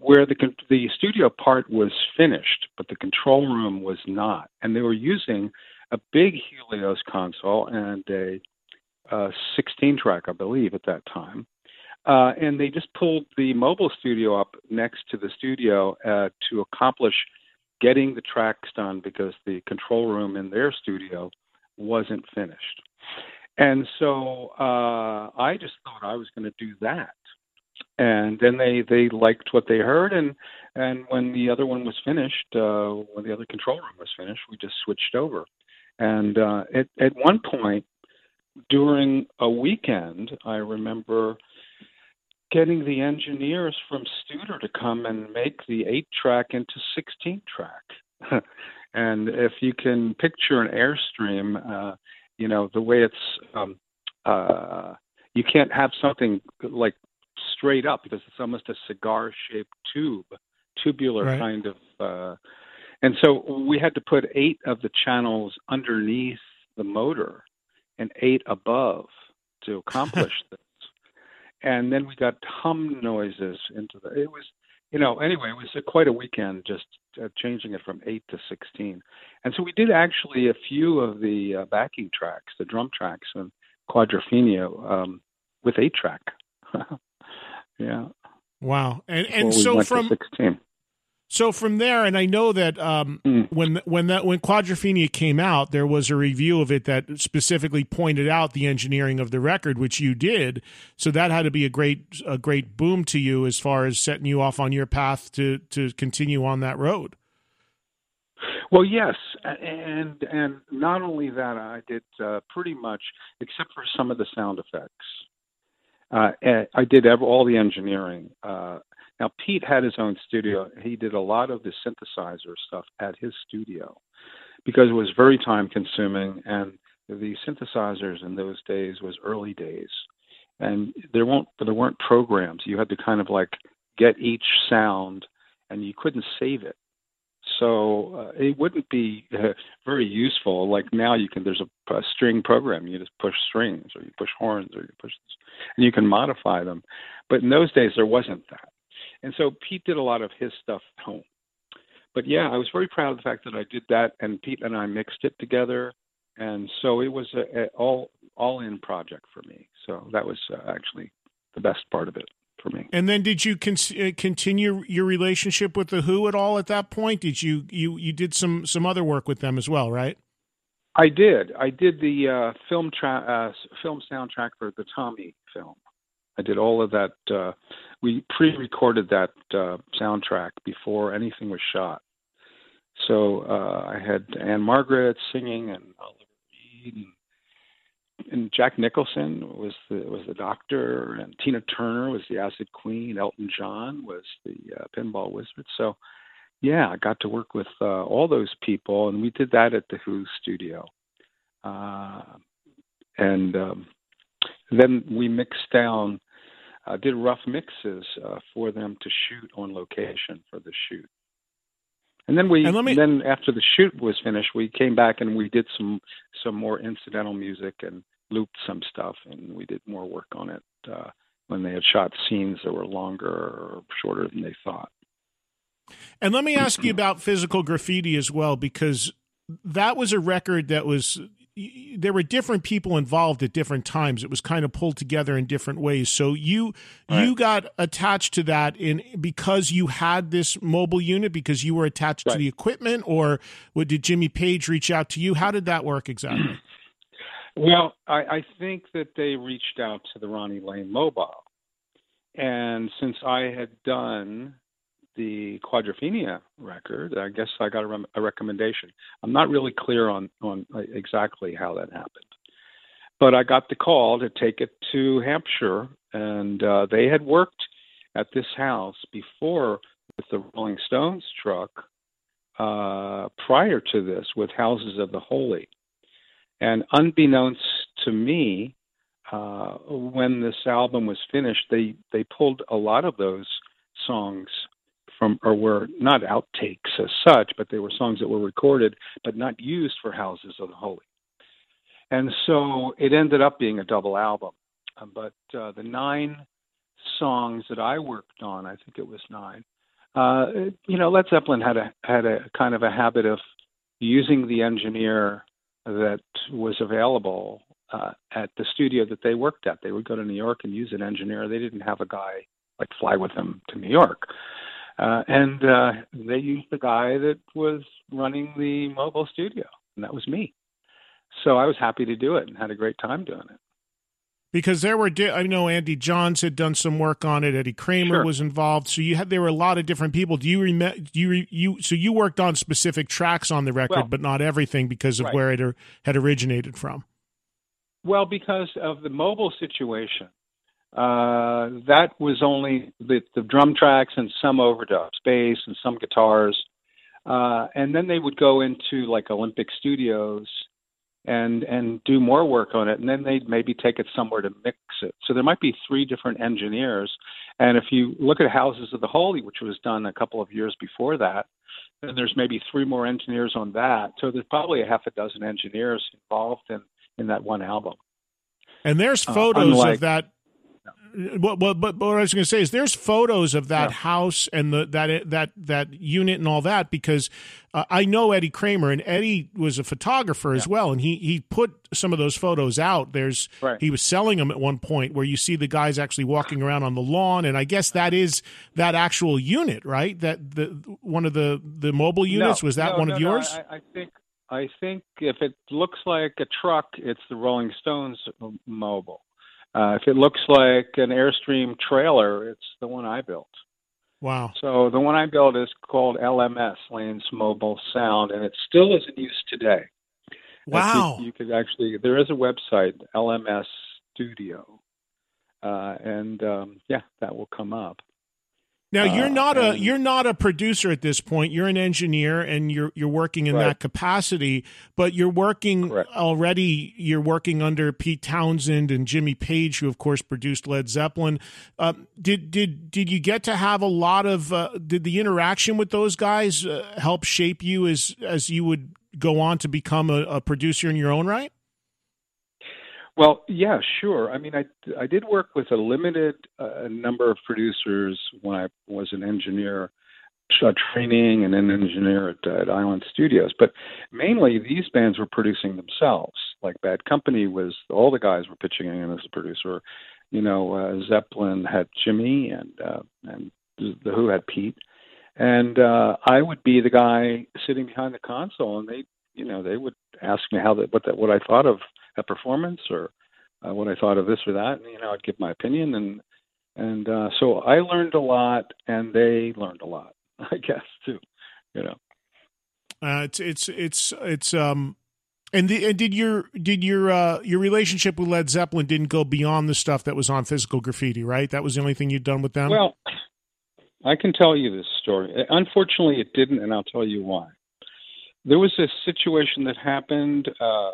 where the the studio part was finished, but the control room was not, and they were using a big Helios console and a, a 16 track, I believe, at that time. Uh, and they just pulled the mobile studio up next to the studio uh, to accomplish getting the tracks done because the control room in their studio wasn't finished. And so uh, I just thought I was going to do that. And then they they liked what they heard, and and when the other one was finished, uh, when the other control room was finished, we just switched over. And uh, at at one point during a weekend, I remember getting the engineers from Studer to come and make the eight track into 16 track. and if you can picture an airstream, uh, you know the way it's, um, uh, you can't have something like straight up because it's almost a cigar-shaped tube, tubular right. kind of. Uh, and so we had to put eight of the channels underneath the motor and eight above to accomplish this and then we got hum noises into the. It was, you know, anyway, it was a, quite a weekend just uh, changing it from eight to sixteen, and so we did actually a few of the uh, backing tracks, the drum tracks, and Quadrophenia um, with eight track. yeah. Wow, and and so from sixteen. So from there, and I know that um, mm. when when that when Quadrophenia came out, there was a review of it that specifically pointed out the engineering of the record, which you did. So that had to be a great a great boom to you as far as setting you off on your path to to continue on that road. Well, yes, and and not only that, I did uh, pretty much, except for some of the sound effects. Uh, I did all the engineering. Uh, now, Pete had his own studio. He did a lot of the synthesizer stuff at his studio because it was very time consuming, and the synthesizers in those days was early days, and there won't there weren't programs. You had to kind of like get each sound, and you couldn't save it so uh, it wouldn't be uh, very useful. Like now, you can there's a, a string program. You just push strings, or you push horns, or you push, and you can modify them. But in those days, there wasn't that. And so Pete did a lot of his stuff at home. But yeah, I was very proud of the fact that I did that, and Pete and I mixed it together, and so it was a, a all all in project for me. So that was uh, actually the best part of it for me. And then, did you con- uh, continue your relationship with the Who at all at that point? Did you you you did some some other work with them as well, right? I did. I did the uh, film tra- uh, film soundtrack for the Tommy film. I did all of that. Uh, we pre-recorded that uh, soundtrack before anything was shot. So uh, I had Ann-Margret singing and Oliver Reed and and Jack Nicholson was the was the doctor, and Tina Turner was the Acid Queen. Elton John was the uh, Pinball Wizard. So, yeah, I got to work with uh, all those people, and we did that at the Who studio. Uh, and um, then we mixed down, uh, did rough mixes uh, for them to shoot on location for the shoot. And then we, and me, then after the shoot was finished, we came back and we did some some more incidental music and looped some stuff, and we did more work on it uh, when they had shot scenes that were longer or shorter than they thought. And let me ask you about physical graffiti as well, because that was a record that was there were different people involved at different times. It was kind of pulled together in different ways. So you right. you got attached to that in because you had this mobile unit because you were attached right. to the equipment, or what, did Jimmy Page reach out to you? How did that work exactly? Well, I, I think that they reached out to the Ronnie Lane Mobile, and since I had done the Quadrophenia record, I guess I got a, re- a recommendation. I'm not really clear on on exactly how that happened, but I got the call to take it to Hampshire, and uh, they had worked at this house before with the Rolling Stones truck uh, prior to this with Houses of the Holy. And unbeknownst to me, uh, when this album was finished, they they pulled a lot of those songs from, or were not outtakes as such, but they were songs that were recorded but not used for Houses of the Holy. And so it ended up being a double album. Uh, but uh, the nine songs that I worked on, I think it was nine. Uh, you know, Led Zeppelin had a had a kind of a habit of using the engineer that was available uh, at the studio that they worked at. They would go to New York and use an engineer. They didn't have a guy like fly with them to New York. Uh, and uh, they used the guy that was running the mobile studio, and that was me. So I was happy to do it and had a great time doing it because there were di- I know Andy Johns had done some work on it. Eddie Kramer sure. was involved. So you had there were a lot of different people. Do you remember? Do you you so you worked on specific tracks on the record, well, but not everything because of right. where it had originated from. Well, because of the mobile situation, uh, that was only the, the drum tracks and some overdubs, bass and some guitars, uh, and then they would go into like Olympic Studios and and do more work on it. And then they'd maybe take it somewhere to mix it. So there might be three different engineers. And if you look at houses of the holy which was done a couple of years before that then there's maybe three more engineers on that. So there's probably a half a dozen engineers involved in in that one album. And there's uh, photos uh, unlike, of that what, what, but what I was going to say is there's photos of that yeah. house and the that that that unit and all that because uh, I know Eddie Kramer and Eddie was a photographer yeah. as well and he he put some of those photos out. There's right. he was selling them at one point where you see the guys actually walking around on the lawn and I guess that is that actual unit, right? That the one of the the mobile units no, was that no, one no, of yours? I, I think I think if it looks like a truck, it's the Rolling Stones mobile. Uh, if it looks like an Airstream trailer, it's the one I built. Wow. So the one I built is called LMS, Lane's Mobile Sound, and it still is in use today. Wow. You, you could actually, there is a website, LMS Studio, uh, and um, yeah, that will come up. Now you're Uh, not a you're not a producer at this point. You're an engineer and you're you're working in Right. that capacity, but you're working Correct. already. You're working under Pete Townshend and Jimmy Page, who of course produced Led Zeppelin. Uh, did did did you get to have a lot of? Uh, did the interaction with those guys uh, help shape you as as you would go on to become a, a producer in your own right? Well, yeah, sure. I mean, I I did work with a limited uh, number of producers when I was an engineer, uh, training and an engineer at, at Island Studios. But mainly, these bands were producing themselves. Like Bad Company was all the guys were pitching in as a producer. You know, uh, Zeppelin had Jimmy, and uh, and the Who had Pete, and uh, I would be the guy sitting behind the console, and they, you know, they would ask me how that what that what I thought of a performance or uh, what I thought of this or that. And, you know, I'd give my opinion, and and uh, so I learned a lot, and they learned a lot, I guess too. You know. Uh, it's it's it's it's um and, the, and did your did your uh, your relationship with Led Zeppelin didn't go beyond the stuff that was on Physical Graffiti, right? That was the only thing you'd done with them. Well, I can tell you this story. Unfortunately, it didn't, and I'll tell you why. There was a situation that happened uh,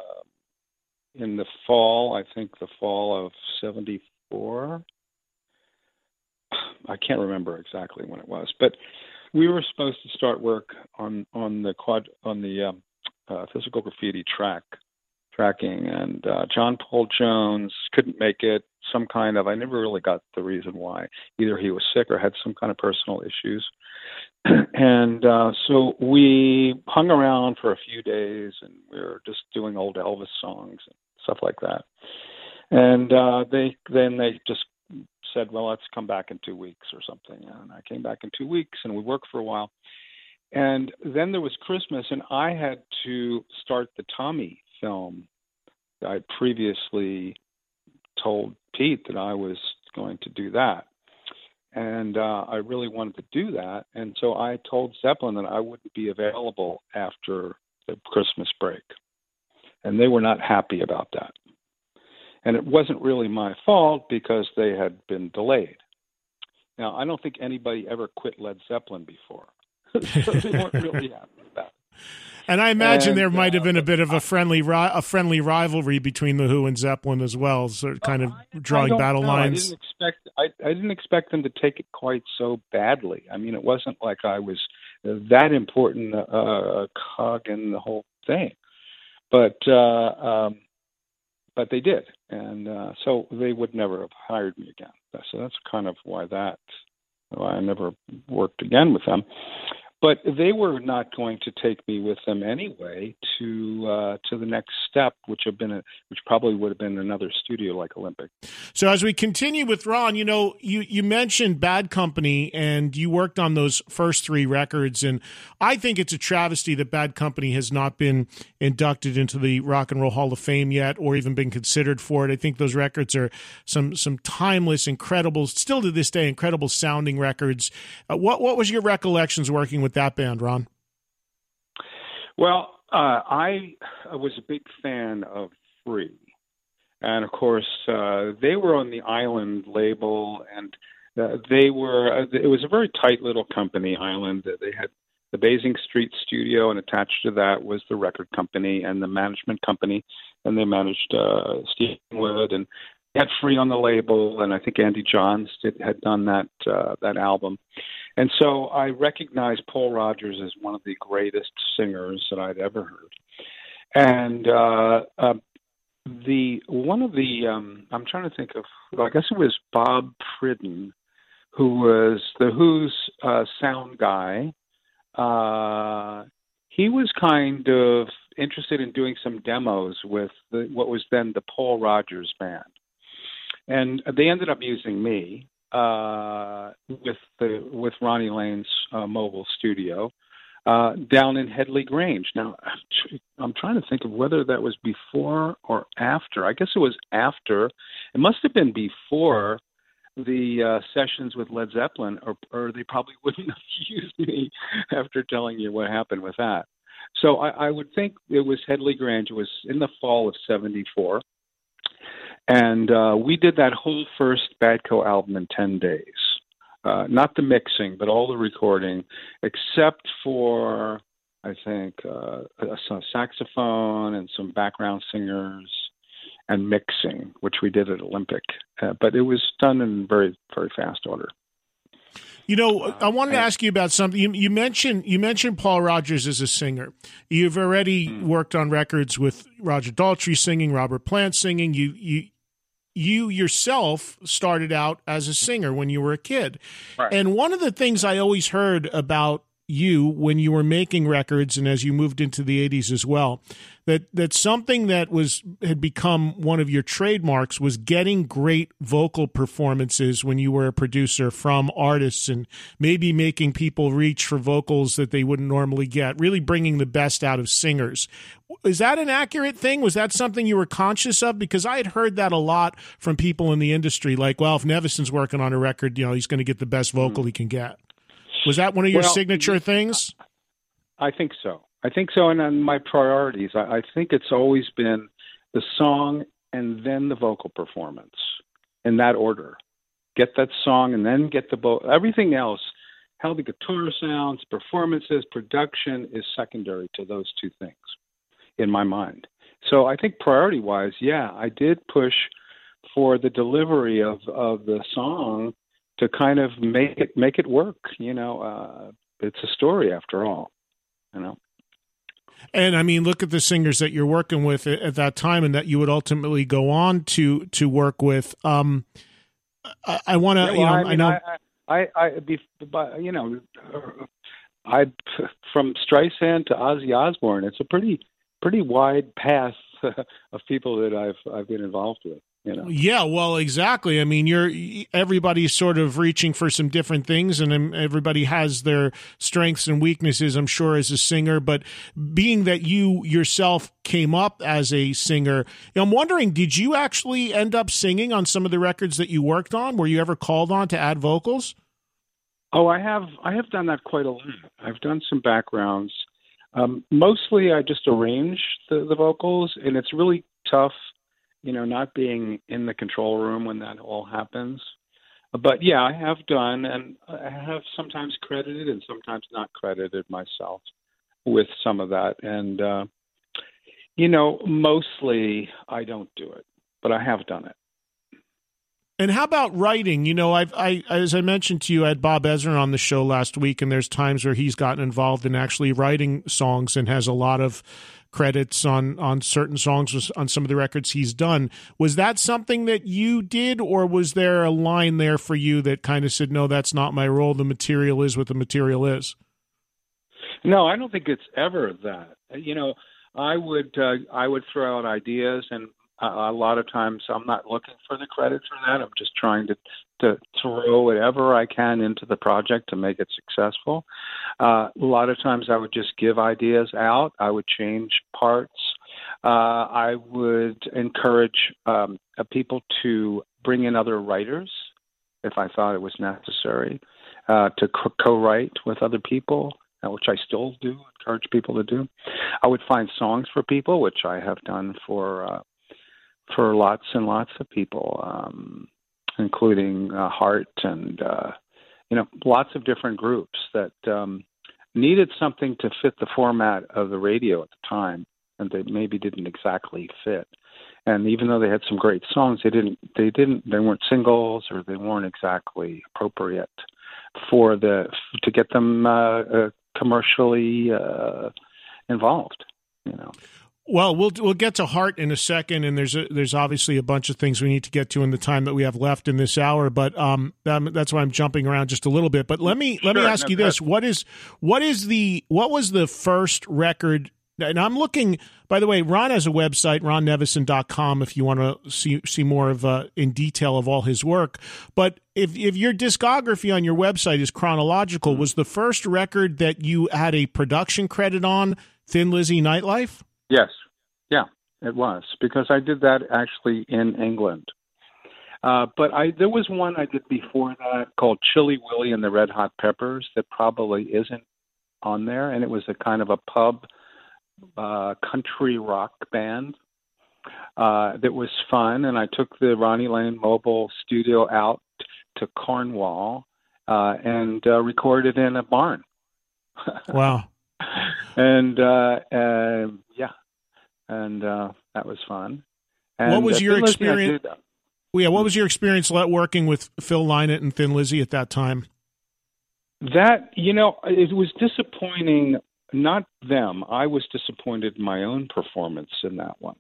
in the fall, I think the fall of 74. I can't remember exactly when it was, but we were supposed to start work on on the quad on the um, uh, physical graffiti track tracking, and uh, John Paul Jones couldn't make it. Some kind of I never really got the reason why. Either he was sick or had some kind of personal issues, and uh, so we hung around for a few days, and we were just doing old Elvis songs and stuff like that. And uh, they then they just said, "Well, let's come back in two weeks or something." And I came back in two weeks, and we worked for a while. And then there was Christmas, and I had to start the Tommy film. I previously told Pete that I was going to do that. And uh, I really wanted to do that. And so I told Zeppelin that I wouldn't be available after the Christmas break. And they were not happy about that. And it wasn't really my fault because they had been delayed. Now, I don't think anybody ever quit Led Zeppelin before. so they weren't really happy about it. And I imagine and, there might have uh, been a bit of a friendly ri- a friendly rivalry between the Who and Zeppelin as well, sort of kind of drawing don't battle know. lines. I didn't expect I, I didn't expect them to take it quite so badly. I mean, it wasn't like I was that important uh, cog in the whole thing, but uh, um, but they did, and uh, so they would never have hired me again. So that's kind of why that why I never worked again with them. But they were not going to take me with them anyway to uh, to the next step, which have been a, which probably would have been another studio like Olympic. So as we continue with Ron, you know, you you mentioned Bad Company and you worked on those first three records, and I think it's a travesty that Bad Company has not been inducted into the Rock and Roll Hall of Fame yet, or even been considered for it. I think those records are some some timeless, incredible, still to this day, incredible sounding records. Uh, what what was your recollections working with that band, Ron? Well, uh, I was a big fan of Free, and of course uh, they were on the Island label, and uh, they were. Uh, it was a very tight little company, Island. They had the Basing Street studio, and attached to that was the record company and the management company, and they managed uh, Steve Wood and had Free on the label, and I think Andy Johns did, had done that uh, that album. And so I recognized Paul Rodgers as one of the greatest singers that I'd ever heard. And uh, uh, the one of the um, I'm trying to think of I guess it was Bob Pridden, who was the Who's uh, sound guy. Uh, he was kind of interested in doing some demos with the, what was then the Paul Rodgers band, and they ended up using me uh, with the with Ronnie Lane's uh, mobile studio uh, down in Headley Grange. Now, I'm trying to think of whether that was before or after. I guess it was after. It must have been before the uh, sessions with Led Zeppelin, or, or they probably wouldn't have used me after telling you what happened with that. So I, I would think it was Headley Grange. It was in the fall of '74, and uh, we did that whole first Badco album in ten days. Uh, not the mixing, but all the recording, except for I think uh, a, a saxophone and some background singers and mixing, which we did at Olympic. Uh, but it was done in very very fast order. You know, I wanted to ask you about something. You, you, mentioned you mentioned Paul Rodgers as a singer. You've already mm. worked on records with Roger Daltrey singing, Robert Plant singing. You you you yourself started out as a singer when you were a kid. Right. And one of the things I always heard about you when you were making records and as you moved into the 80s as well that that something that was had become one of your trademarks was getting great vocal performances when you were a producer from artists and maybe making people reach for vocals that they wouldn't normally get really bringing the best out of singers. Is that an accurate thing? Was that something you were conscious of? Because i had heard that a lot from people in the industry like well if Nevison's working on a record you know he's going to get the best vocal mm. he can get was that one of your well, signature things? I think so. I think so. And on my priorities, I, I think it's always been the song and then the vocal performance in that order. Get that song and then get the vocal. Everything else, how the guitar sounds, performances, production is secondary to those two things in my mind. So I think priority wise, yeah, I did push for the delivery of, of the song to kind of make it make it work. You know, uh, it's a story after all. You know. And I mean, look at the singers that you're working with at, that time, and that you would ultimately go on to to work with. Um, I, I want to, yeah, well, you know, I, mean, I know. I, I, I, be, you know, I from Streisand to Ozzy Osbourne. It's a pretty pretty wide path of people that I've I've been involved with. You know? Yeah, well, exactly. I mean, you're everybody's sort of reaching for some different things, and everybody has their strengths and weaknesses. I'm sure as a singer, but being that you yourself came up as a singer, I'm wondering, did you actually end up singing on some of the records that you worked on? Were you ever called on to add vocals? Oh, I have. I have done that quite a lot. I've done some backgrounds. Um, mostly, I just arrange the, the vocals, and it's really tough you know, not being in the control room when that all happens. But yeah, I have done, and I have sometimes credited and sometimes not credited myself with some of that. And, uh, you know, mostly I don't do it, but I have done it. And how about writing? You know, I've, I, as I mentioned to you, I had Bob Ezrin on the show last week, and there's times where he's gotten involved in actually writing songs and has a lot of credits on on certain songs on some of the records he's done. Was that something that you did, or was there a line there for you that kind of said, "No, that's not my role. The material is what the material is." No, I don't think it's ever that. You know, I would uh, I would throw out ideas, and a lot of times I'm not looking for the credit for that. I'm just trying to to throw whatever I can into the project to make it successful. Uh, a lot of times I would just give ideas out. I would change parts. Uh, I would encourage um, uh, people to bring in other writers if I thought it was necessary uh, to co-write with other people, uh, which I still do encourage people to do. I would find songs for people, which I have done for uh, for lots and lots of people, um, including uh, Heart and uh, you know lots of different groups that um, needed something to fit the format of the radio at the time, and they maybe didn't exactly fit. And even though they had some great songs, they didn't they didn't they weren't singles or they weren't exactly appropriate for the to get them uh, uh, commercially uh, involved. You know. Well, we'll we'll get to heart in a second, and there's a, there's obviously a bunch of things we need to get to in the time that we have left in this hour. But um, that's why I'm jumping around just a little bit. But let me let sure, me ask no, you this: what is what is the what was the first record? And I'm looking. By the way, Ron has a website, ronnevison.com, if you want to see see more of uh, in detail of all his work. But if if your discography on your website is chronological, was the first record that you had a production credit on Thin Lizzy Nightlife? Yes, yeah, it was because I did that actually in England. Uh, but I there was one I did before that called Chilli Willi and the Red Hot Peppers that probably isn't on there, and it was a kind of a pub uh, country rock band uh, that was fun. And I took the Ronnie Lane Mobile Studio out to Cornwall uh, and uh, recorded in a barn. wow. and uh, uh, yeah, and uh, that was fun. And, what was uh, your Thin Lizzy, I experience? Well, yeah, what was your experience le- working with Phil Lynott and Thin Lizzy at that time? That you know, it was disappointing. Not them. I was disappointed in my own performance in that one.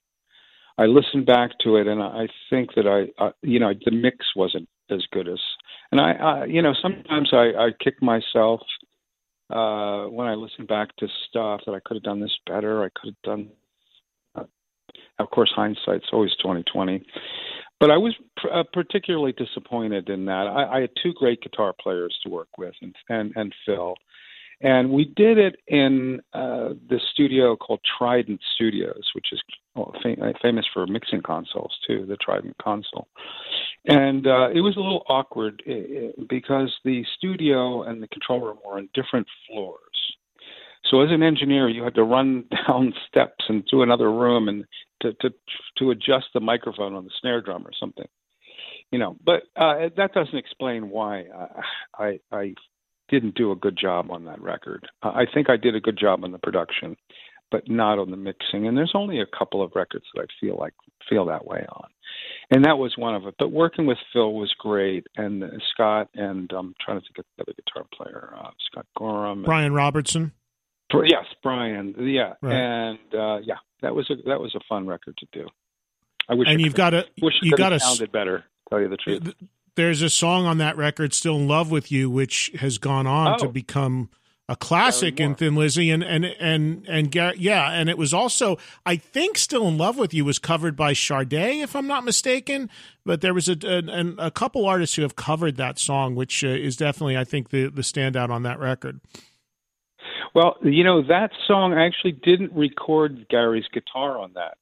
I listened back to it, and I think that I, uh, you know, the mix wasn't as good as. And I, I you know, sometimes I, I kick myself uh, when I listen back to stuff that I could have done this better. I could have done. Uh, of course, hindsight's always twenty twenty. But I was pr- uh, particularly disappointed in that. I, I had two great guitar players to work with, and and, and Phil, and we did it in uh, the studio called Trident Studios, which is well, fam- famous for mixing consoles too, the Trident console. And uh, it was a little awkward because the studio and the control room were on different floors. So as an engineer, you had to run down steps into another room and to to to adjust the microphone on the snare drum or something, you know. But uh, that doesn't explain why I, I I didn't do a good job on that record. I think I did a good job on the production, but not on the mixing. And there's only a couple of records that I feel like feel that way on, and that was one of it. But working with Phil was great, and uh, Scott and I'm trying to think of the other guitar player, uh, Scott Gorham. and- Brian Robertson. Yes, Brian. Yeah, Right. and uh, yeah, that was a that was a fun record to do. I wish And you've got a wish you got a sounded better. Tell you the truth. there's a song on that record, "Still in Love with You," which has gone on to Oh. become a classic in Thin Lizzy, and and and and yeah, and it was also, I think, "Still in Love with You" was covered by Sade, if I'm not mistaken. But there was a a, a couple artists who have covered that song, which uh, is definitely, I think, the the standout on that record. Well, you know that song I actually didn't record Gary's guitar on that.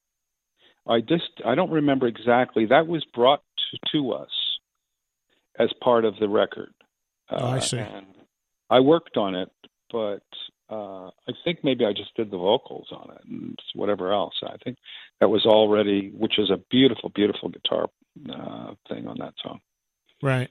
I just I don't remember exactly. That was brought to, to us as part of the record. Uh, Oh, I see. And I worked on it, but uh, I think maybe I just did the vocals on it and whatever else. I think that was already, which is a beautiful, beautiful guitar uh, thing on that song. Right.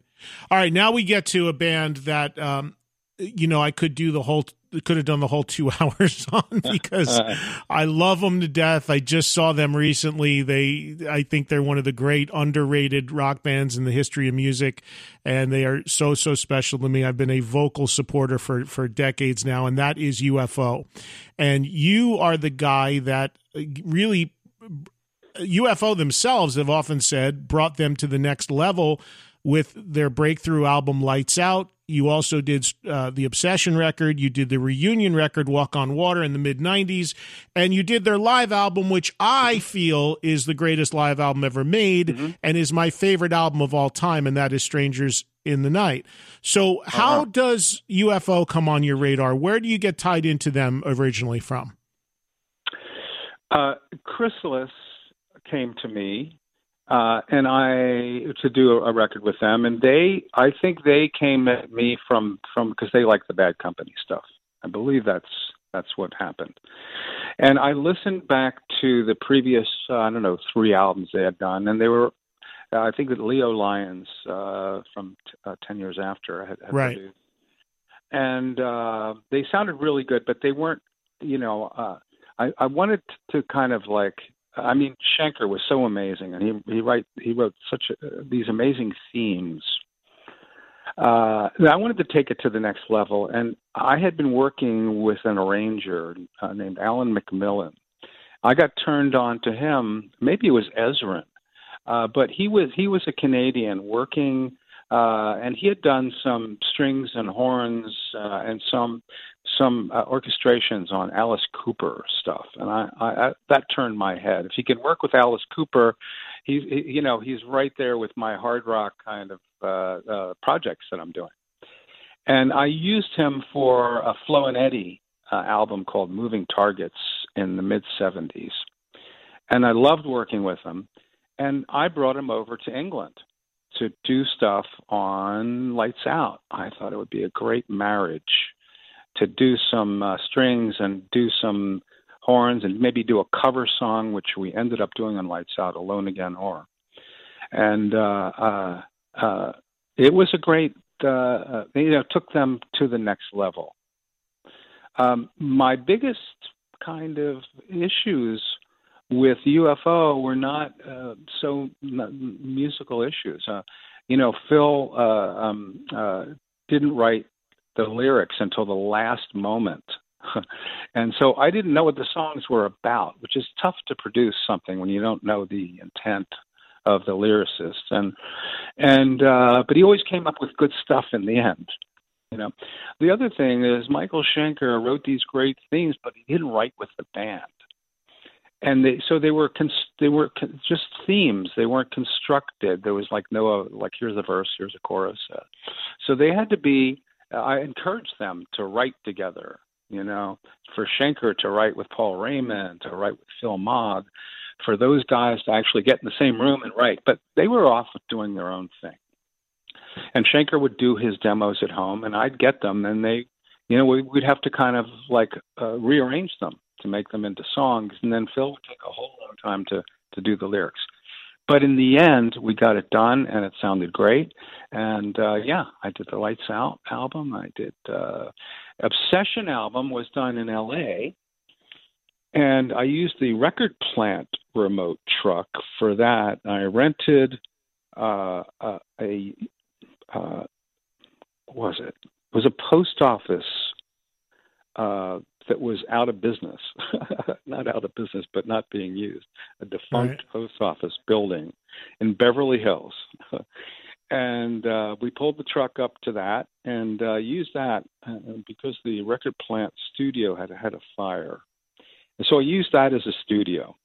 All right. Now we get to a band that, um, you know, I could do the whole, could have done the whole two hours on because uh-huh. I love them to death. I just saw them recently. They, I think they're one of the great underrated rock bands in the history of music, and they are so so special to me. I've been a vocal supporter for for decades now, and that is UFO. And you are the guy that uh, really UFO themselves have often said brought them to the next level with their breakthrough album Lights Out. You also did uh, the Obsession record. You did the reunion record Walk on Water in the mid 90s. And you did their live album, which I feel is the greatest live album ever made and is my favorite album of all time, and that is Strangers in the Night. So, how does UFO come on your radar? Where do you get tied into them originally from? Uh, Chrysalis came to me, uh, and I to do a, a record with them, and they, I think they came at me from from because they like the Bad Company stuff. I believe that's that's what happened. And I listened back to the previous, uh, I don't know, three albums they had done, and they were, uh, I think that Leo Lyons uh, from t- uh, Ten Years After had, had Right. produced. and uh, they sounded really good, but they weren't, you know. Uh, I, I wanted to kind of like I mean Schenker was so amazing and he he write he wrote such a, these amazing themes. Uh, I wanted to take it to the next level, and I had been working with an arranger uh, named Alan McMillan. I got turned on to him. Maybe it was Ezrin, uh, but he was he was a Canadian working, uh, and he had done some strings and horns uh, and some some uh, orchestrations on Alice Cooper stuff, and I, I, I that turned my head. If he can work with Alice Cooper, he's he, you know he's right there with my hard rock kind of uh, uh, projects that I'm doing. And I used him for a Flo and Eddie uh, album called Moving Targets in the mid '70s, and I loved working with him. And I brought him over to England to do stuff on Lights Out. I thought it would be a great marriage to do some uh, strings and do some horns and maybe do a cover song, which we ended up doing on Lights Out, Alone Again or. And uh, uh, uh, it was a great, uh, uh, you know, took them to the next level. Um, my biggest kind of issues with UFO were not uh, so musical issues. Uh, you know, Phil uh, um, uh, didn't write the lyrics until the last moment. and so I didn't know what the songs were about, which is tough to produce something when you don't know the intent of the lyricist. And and uh, but he always came up with good stuff in the end. You know, the other thing is Michael Schenker wrote these great themes, but he didn't write with the band and they so they were cons- they were con- just themes. They weren't constructed. There was like no uh, like here's a verse here's a chorus uh, so they had to be uh, i encouraged them to write together you know. For schenker to write with paul raymond to write with phil mogg for those guys to actually get in the same room and write. But they were off doing their own thing. And schenker would do his demos at home and i'd get them and they you know we, we'd have to kind of like uh, rearrange them to make them into songs, and then Phil would take a whole long time to to do the lyrics. But in the end, we got it done, and it sounded great. And uh, yeah, I did the Lights Out album. I did uh, Obsession album was done in L.A. And I used the record plant remote truck for that. I rented uh, a, a uh, what was it? It was a post office uh, that was out of business, not out of business, but not being used, a defunct right. post office building in Beverly Hills. and uh, we pulled the truck up to that and uh, used that uh, because the record plant studio had had a fire. And so I used that as a studio.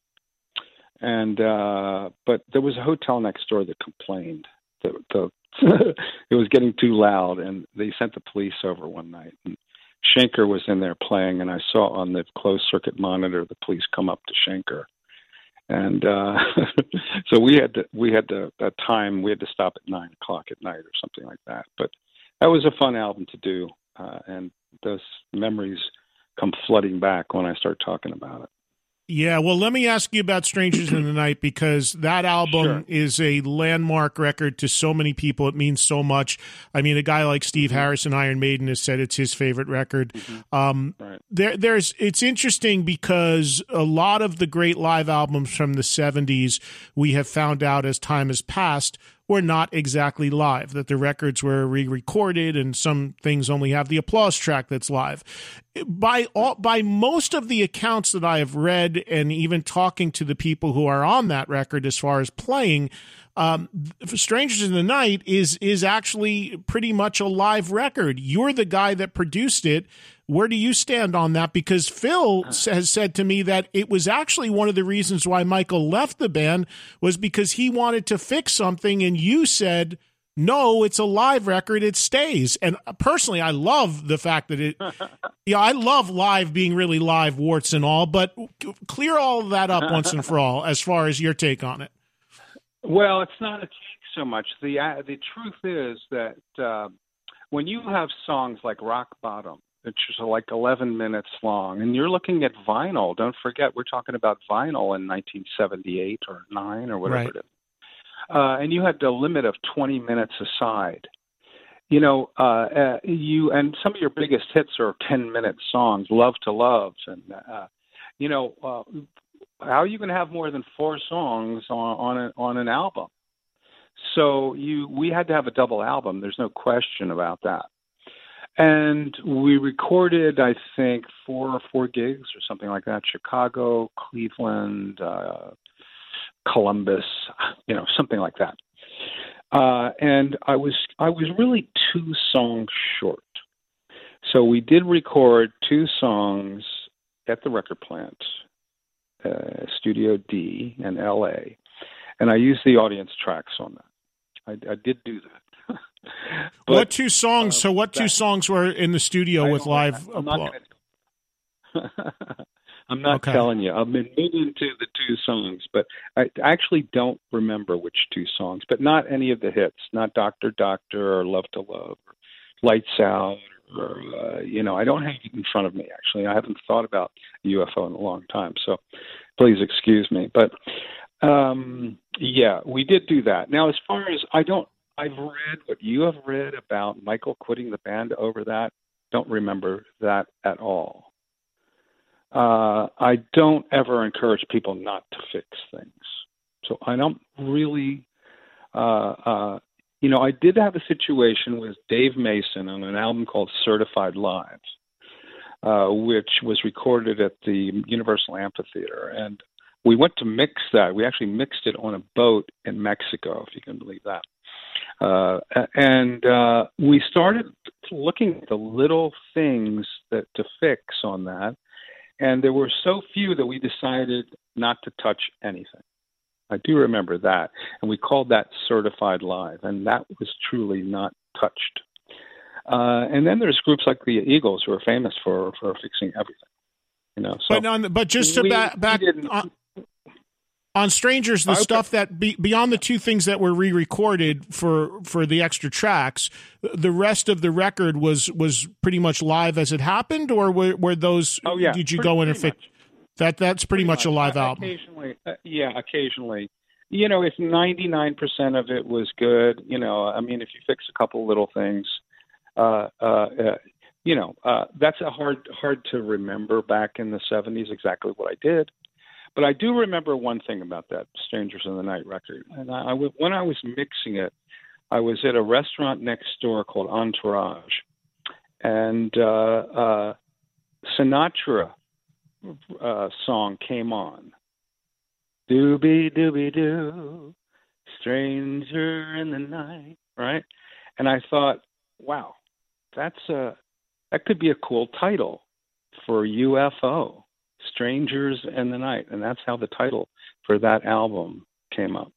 And uh, but there was a hotel next door that complained that the it was getting too loud, and they sent the police over one night. And Schenker was in there playing, and I saw on the closed circuit monitor the police come up to Schenker, and uh, so we had to we had to that time we had to stop at nine o'clock at night or something like that. But that was a fun album to do, uh, and those memories come flooding back when I start talking about it. Yeah, well, let me ask you about Strangers in the Night because that album sure. is a landmark record to so many people. It means so much. I mean, a guy like Steve mm-hmm. Harrison, Iron Maiden, has said it's his favorite record. Mm-hmm. Um, right. There, there's. It's interesting because a lot of the great live albums from the '70s we have found out as time has passed were not exactly live, that the records were re recorded and some things only have the applause track that's live. By all, by most of the accounts that I have read and even talking to the people who are on that record as far as playing, um, Strangers in the Night is is actually pretty much a live record. You're the guy that produced it. Where do you stand on that? Because Phil has said to me that it was actually one of the reasons why Michael left the band was because he wanted to fix something, and you said, no, it's a live record. It stays. And personally, I love the fact that it, yeah, I love live being really live, warts and all, but clear all of that up once and for all as far as your take on it. Well, it's not a take so much. The, uh, the truth is that uh, when you have songs like Rock Bottom, which is like 11 minutes long. And you're looking at vinyl. Don't forget, we're talking about vinyl in 1978 or 9 or whatever right. it is. Uh, and you had a limit of 20 minutes aside. You know, uh, uh, you and some of your biggest hits are 10 minute songs, Love to Love. And, uh, you know, uh, how are you going to have more than four songs on, on, a, on an album? So you, we had to have a double album. There's no question about that. And we recorded i think four or four gigs or something like that. Chicago cleveland uh columbus you know something like that. Uh and i was i was really two songs short. So we did record two songs at the record plant uh, studio d in la and i used the audience tracks on that i, I did do that but, what two songs? Uh, so, what two songs were in the studio with live? I'm not, gonna, I'm not Okay. telling you. I've been moving to the two songs, but I actually don't remember which two songs. But not any of the hits. Not Doctor Doctor or Love to Love or Lights Out or uh, you know. I don't have it in front of me. Actually, I haven't thought about UFO in a long time. So please excuse me. But um, yeah, we did do that. Now, as far as I don't, I've read what you have read about Michael quitting the band over that. Don't remember that at all. Uh, I don't ever encourage people not to fix things. So I don't really, uh, uh, you know, I did have a situation with Dave Mason on an album called Certified Live, uh, which was recorded at the Universal Amphitheater. And we went to mix that. We actually mixed it on a boat in Mexico, if you can believe that. Uh, and uh, we started looking at the little things that to fix on that, and there were so few that we decided not to touch anything. I do remember that, and we called that certified live, and that was truly not touched. Uh, and then there's groups like the Eagles who are famous for for fixing everything. You know, so but on the, but just to we- back back on, on strangers, the Okay. stuff that be, beyond the two things that were re-recorded for for the extra tracks, the rest of the record was was pretty much live as it happened, or were, were those? Oh, yeah, did you pretty- go in and fix? That that's pretty, much, a live album. Occasionally, uh, yeah, occasionally. You know, if ninety nine percent of it was good, you know, I mean, if you fix a couple little things, uh, uh, uh, you know, uh, that's a hard hard to remember back in the seventies exactly what I did. But I do remember one thing about that "Strangers in the Night" record, and I, I w- when I was mixing it, I was at a restaurant next door called Entourage, and uh, uh, Sinatra uh, song came on. Doobie doobie doo, stranger in the night, right? And I thought, wow, that's a that could be a cool title for UFO, Strangers in the Night, and that's how the title for that album came up.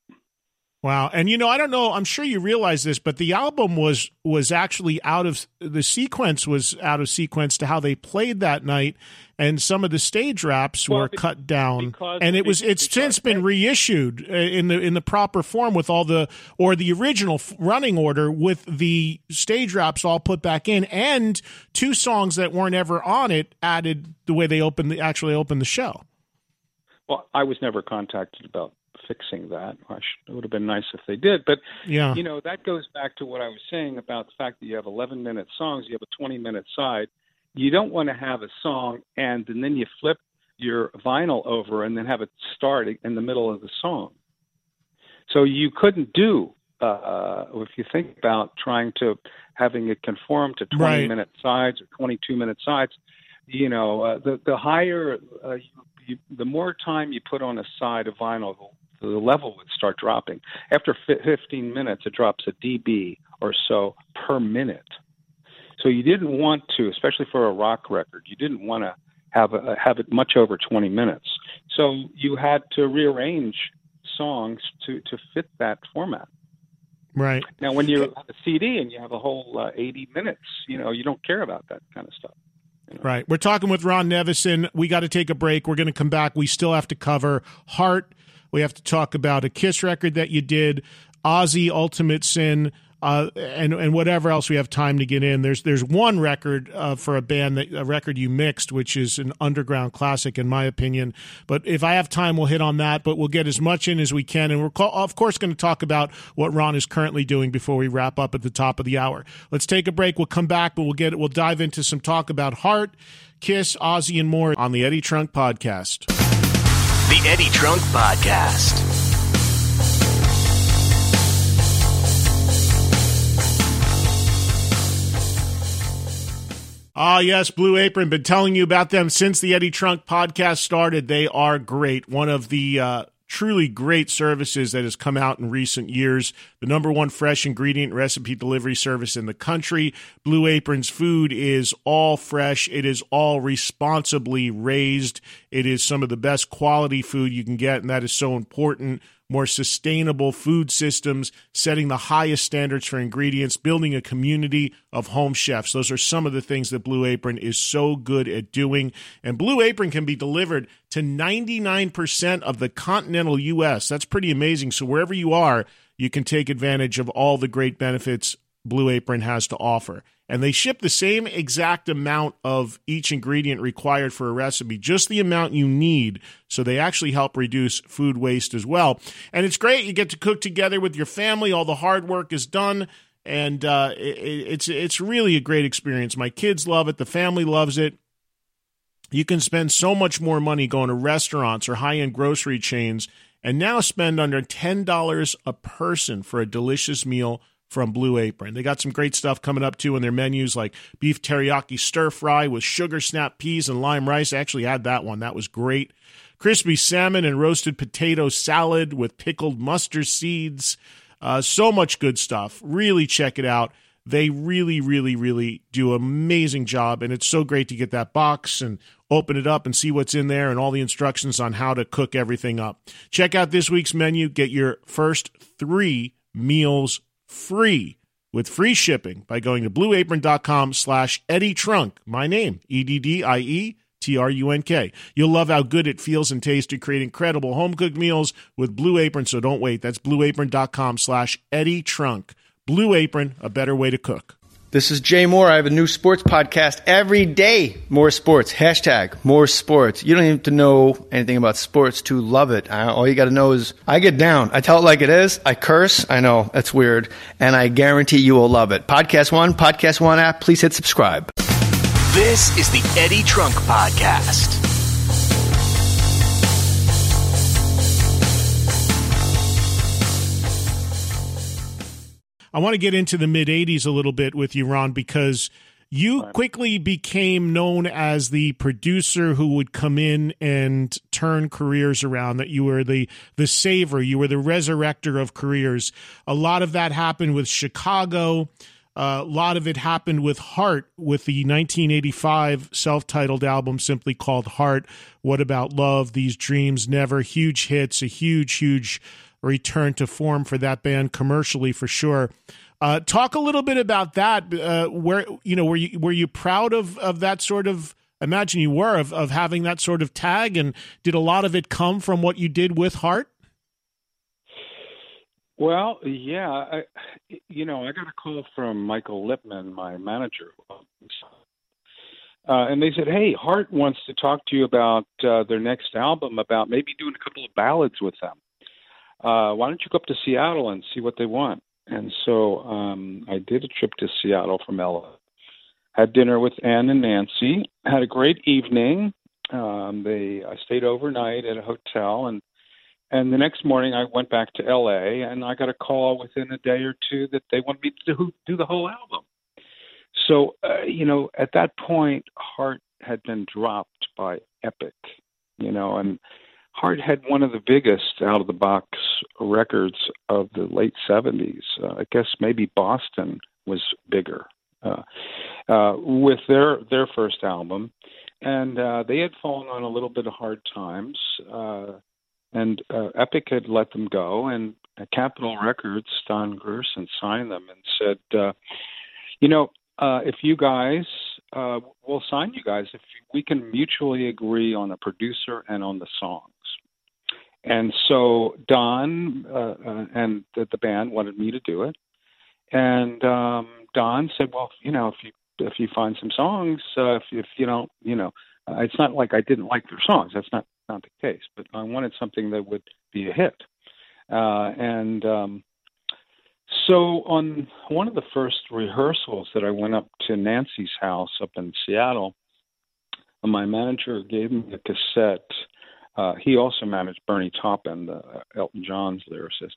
Wow. And you know, I don't know, I'm sure you realize this, but the album was was actually out of the sequence was out of sequence to how they played that night and some of the stage raps Well, were cut down and it was it's since been reissued uh, in the in the proper form with all the or the original running order with the stage raps all put back in and two songs that weren't ever on it added the way they opened the actually opened the show. Well, I was never contacted about fixing that. It would have been nice if they did, but Yeah. you know that goes back to what I was saying about the fact that you have 11 minute songs, you have a 20 minute side. You don't want to have a song and, and then you flip your vinyl over and then have it start in the middle of the song. So you couldn't do uh, if you think about trying to having it conform to 20 Right. minute sides or 22 minute sides. You know, uh, the the higher, uh, you, you, the more time you put on a side of vinyl, the level would start dropping. After 15 minutes, it drops a dB or so per minute. So you didn't want to, especially for a rock record, you didn't want to have a, have it much over 20 minutes. So you had to rearrange songs to to fit that format. Right. Now, when you have a CD and you have a whole uh, 80 minutes, you know you don't care about that kind of stuff. Right. We're talking with Ron Nevison. We got to take a break. We're going to come back. We still have to cover Heart. We have to talk about a Kiss record that you did, Ozzy Ultimate Sin, uh, and and whatever else we have time to get in. There's there's one record uh, for a band that a record you mixed, which is an underground classic in my opinion. But if I have time, we'll hit on that. But we'll get as much in as we can, and we're of course going to talk about what Ron is currently doing before we wrap up at the top of the hour. Let's take a break. We'll come back, but we'll get we'll dive into some talk about Heart, Kiss, Ozzy, and more on the Eddie Trunk Podcast. The Eddie Trunk Podcast. Ah, yes, Blue Apron. Been telling you about them since the Eddie Trunk podcast started. They are great. One of the uh, truly great services that has come out in recent years. The number one fresh ingredient recipe delivery service in the country. Blue Apron's food is all fresh. It is all responsibly raised. It is some of the best quality food you can get, and that is so important more sustainable food systems, setting the highest standards for ingredients, building a community of home chefs. Those are some of the things that Blue Apron is so good at doing. And Blue Apron can be delivered to 99% of the continental U.S. That's pretty amazing. So wherever you are, you can take advantage of all the great benefits Blue Apron has to offer and they ship the same exact amount of each ingredient required for a recipe, just the amount you need. So they actually help reduce food waste as well. And it's great. You get to cook together with your family. All the hard work is done. And uh, it, it's it's really a great experience. My kids love it. The family loves it. You can spend so much more money going to restaurants or high end grocery chains, and now spend under ten dollars a person for a delicious meal from Blue Apron. They got some great stuff coming up too in their menus, like beef teriyaki stir fry with sugar snap peas and lime rice. I actually had that one. That was great. Crispy salmon and roasted potato salad with pickled mustard seeds. Uh, so much good stuff. Really check it out. They really, really, really do amazing job. And it's so great to get that box and open it up and see what's in there and all the instructions on how to cook everything up. Check out this week's menu. Get your first three meals free with free shipping by going to blueapron.com slash Eddie Trunk. My name, E-D-D-I-E T-R-U-N-K. You'll love how good it feels and tastes to create incredible home-cooked meals with Blue Apron, so don't wait. That's blueapron.com slash Eddie Trunk. Blue Apron, a better way to cook. This is Jay Mohr. I have a new sports podcast every day. More sports. Hashtag more sports. You don't even have to know anything about sports to love it. all you got to know is I get down. I tell it like it is. I curse. I know that's weird. And I guarantee you will love it. Podcast One, Podcast One app. Please hit subscribe. This is the Eddie Trunk Podcast. I want to get into the mid 80s a little bit with you, Ron, because you quickly became known as the producer who would come in and turn careers around that you were the the saver you were the resurrector of careers a lot of that happened with chicago uh, a lot of it happened with Heart, with the 1985 self titled album simply called Heart. What About Love? These Dreams Never. Huge hits, a huge, huge return to form for that band commercially for sure. Uh, talk a little bit about that. Uh, where you know were you were you proud of of that sort of? Imagine you were of of having that sort of tag, and did a lot of it come from what you did with Heart? Well, yeah, I, you know, I got a call from Michael Lippman, my manager, uh, and they said, "Hey, Heart wants to talk to you about uh, their next album, about maybe doing a couple of ballads with them." Uh, why don't you go up to Seattle and see what they want? And so um, I did a trip to Seattle from LA. Had dinner with Ann and Nancy. Had a great evening. Um, they I stayed overnight at a hotel, and and the next morning I went back to LA, and I got a call within a day or two that they wanted me to do, do the whole album. So uh, you know, at that point, Heart had been dropped by Epic, you know, and Heart had one of the biggest out of the box records of the late 70s. Uh, I guess maybe Boston was bigger uh, uh, with their their first album, and uh, they had fallen on a little bit of hard times. Uh, and uh, Epic had let them go, and uh, Capitol Records, Don Grierson, signed them and said, uh, "You know, uh, if you guys uh, will sign you guys if we can mutually agree on a producer and on the songs." And so Don uh, uh, and the, the band wanted me to do it, and um, Don said, "Well, you know, if you if you find some songs, uh, if if you don't, you know, uh, it's not like I didn't like their songs. That's not not the case. But I wanted something that would be a hit, uh, and um, so on one of the first rehearsals that I went up to Nancy's house up in Seattle, my manager gave me a cassette uh, he also managed Bernie Taupin, the uh, Elton John's lyricist,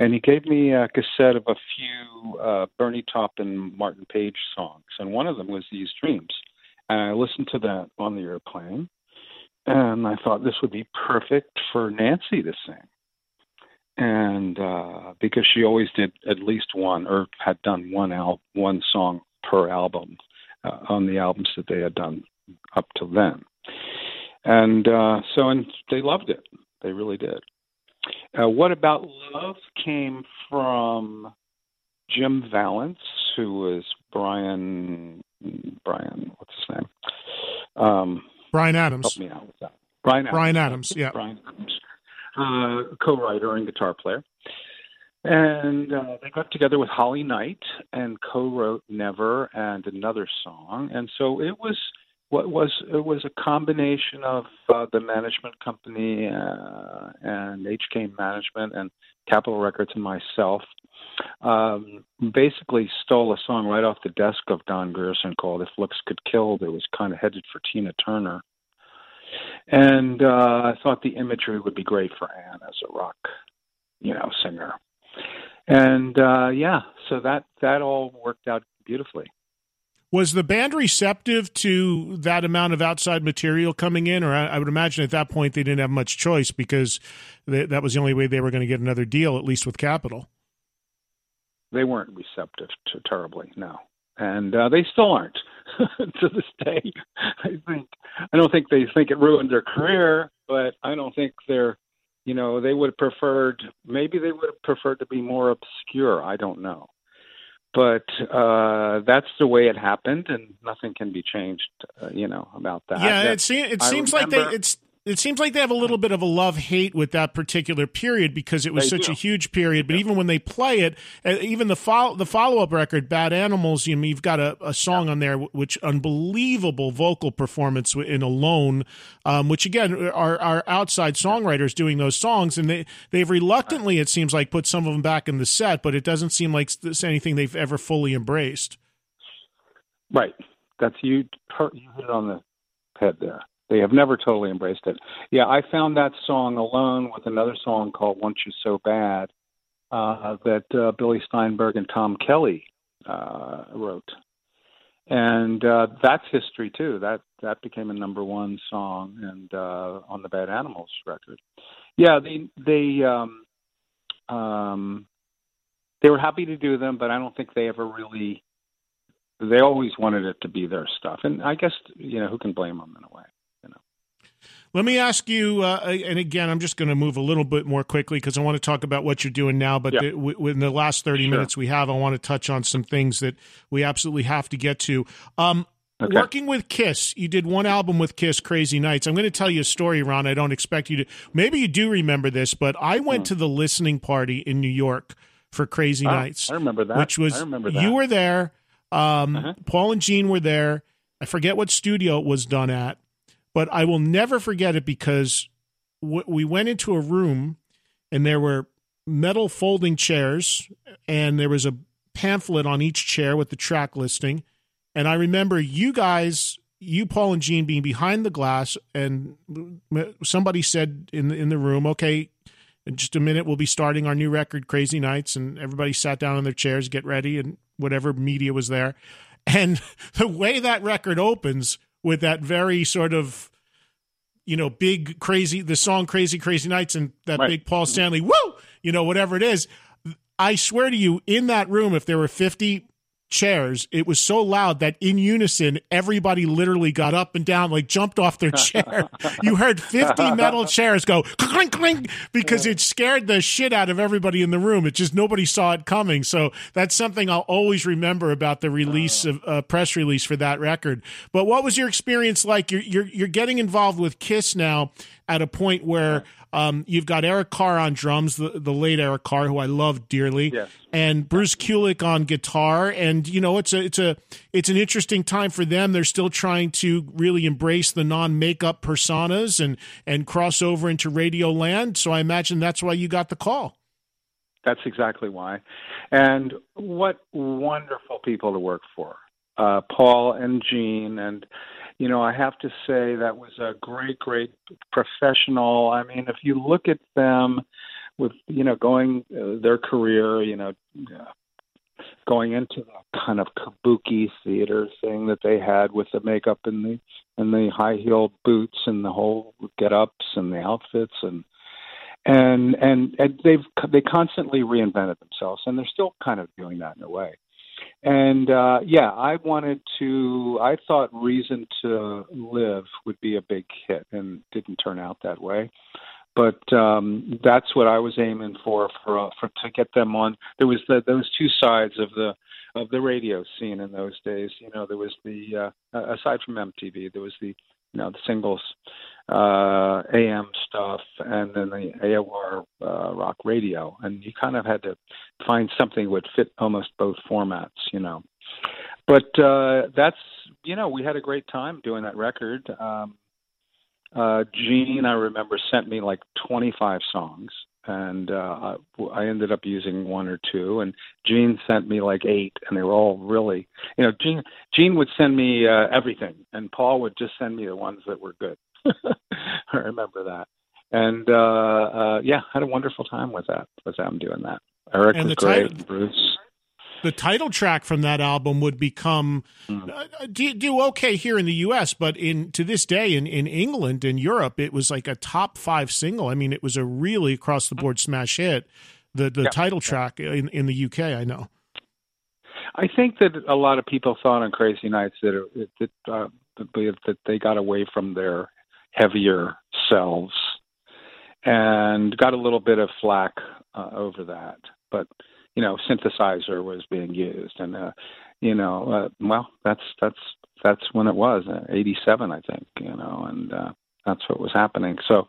and he gave me a cassette of a few uh, Bernie Taupin, Martin Page songs, and one of them was These Dreams. And I listened to that on the airplane, and I thought this would be perfect for Nancy to sing. And uh, because she always did at least one, or had done one al- one song per album uh, on the albums that they had done up till then and uh, so and they loved it. They really did. Uh, what about love came from Jim Vallance, who was Brian Bryan, what's his name? Um, Bryan Adams. Help me out with that. Bryan Adams. Bryan Adams. Yeah. Bryan Adams, uh, co-writer and guitar player. And uh, they got together with Holly Knight and co-wrote "Never" and another song, and so it was what was it was a combination of uh, the management company uh, and HK Management and Capitol Records and myself. Um, basically stole a song right off the desk of Don Grierson called "If Looks Could Kill." That was kind of headed for Tina Turner, and uh, I thought the imagery would be great for Ann as a rock, you know, singer. And uh, yeah, so that that all worked out beautifully. Was the band receptive to that amount of outside material coming in, or I, I would imagine at that point they didn't have much choice because they, that was the only way they were going to get another deal, at least with Capitol. They weren't receptive to terribly, no, and uh, they still aren't to this day. I think I don't think they think it ruined their career, but I don't think they're you know they would have preferred maybe they would have preferred to be more obscure i don't know but uh that's the way it happened and nothing can be changed uh, you know about that. Yeah that, it, se- it seems like they it's it seems like they have a little bit of a love hate with that particular period because it was They such do. a huge period. But even when they play it, uh, even the follow the follow up record, "Bad Animals," you know, you've got a, a song on there which unbelievable vocal performance in "Alone," um, which again are are outside songwriters doing those songs, and they they've reluctantly it seems like put some of them back in the set, but it doesn't seem like it's anything they've ever fully embraced. right that's you you hit it on the head there they have never totally embraced it. Yeah i found that song alone with another song called want you so bad uh that uh, billy steinberg and tom kelly uh wrote. And uh that's history too. That that became a number one song and uh on the bad animals record. Yeah they they um um they were happy to do them but i don't think they ever really they always wanted it to be their stuff. And i guess you know who can blame them in a way Let me ask you, uh, and again, I'm just going to move a little bit more quickly because I want to talk about what you're doing now. But Yeah. the, w- within the last 30 Sure. minutes we have, I want to touch on some things that we absolutely have to get to. Um, Okay. Working with Kiss, you did one album with Kiss, Crazy Nights. I'm going to tell you a story, Ron. I don't expect you to. Maybe you do remember this, but I went to the listening party in New York for Crazy Hmm. Ah, Nights, i remember that which was i remember that you were there. Um, Uh-huh. Paul and Gene were there. I forget what studio it was done at, but I will never forget it because w- we went into a room and there were metal folding chairs and there was a pamphlet on each chair with the track listing. And I remember you guys, you Paul and Gene being behind the glass, and somebody said in the, in the room, "Okay, in just a minute we'll be starting our new record, Crazy Nights," and everybody sat down in their chairs, get ready, and whatever media was there. And the way that record opens with that very sort of you know, big crazy the song Crazy Crazy Nights and that Right. big Paul Stanley, woo, you know, whatever it is. I swear to you, in that room, if there were 50 chairs, it was so loud that in unison, everybody literally got up and down, like jumped off their chair. you heard 50 metal chairs go clink, clink, because it scared the shit out of everybody in the room. It just nobody saw it coming. So that's something I'll always remember about the release of uh, press release for that record. But what was your experience like? You're, you're, you're getting involved with Kiss now at a point where um, you've got Eric Carr on drums, the, the late Eric Carr, who I love dearly, Yes. and Bruce Kulick on guitar. And you know, it's a it's a it's an interesting time for them. They're still trying to really embrace the non makeup personas and and cross over into radio land. So I imagine that's why you got the call. That's exactly why. And what wonderful people to work for. Uh, Paul and Gene. And, you know, I have to say that was a great, great professional. I mean, if you look at them with, you know, going uh, their career, you know, uh, going into the kind of kabuki theater thing that they had with the makeup and the and the high heeled boots and the whole get ups and the outfits and and and, and they've they constantly reinvented themselves and they're still kind of doing that in a way and uh yeah i wanted to i thought reason to live would be a big hit and didn't turn out that way but um, that's what I was aiming for for uh, for to get them on. There was the, those two sides of the of the radio scene in those days. You know, there was the uh, aside from MTV, there was the you know the singles uh, AM stuff and then the AOR uh, rock radio, and you kind of had to find something that would fit almost both formats. You know, but uh, that's you know we had a great time doing that record. Um, uh, Gene, I remember, sent me like 25 songs, and uh, I ended up using one or two. And Gene sent me like eight, and they were all really, you know, Gene Gene would send me uh, everything, and Paul would just send me the ones that were good. I remember that, and uh, uh, yeah, had a wonderful time with that. With them doing that. Eric and was great. title- Bruce. The title track from that album would become Hmm. uh, do, do okay here in the U.S., but in to this day in, in England and Europe, it was like a top five single. I mean, it was a really across the board smash hit. The the Yeah. title track in in the U.K. I know. I think that a lot of people thought on Crazy Nights that it, that uh, that they got away from their heavier selves and got a little bit of flack uh, over that. But you know, synthesizer was being used, and uh, you know, uh, well, that's that's that's when it was uh, '87, I think. You know, and uh, that's what was happening. So,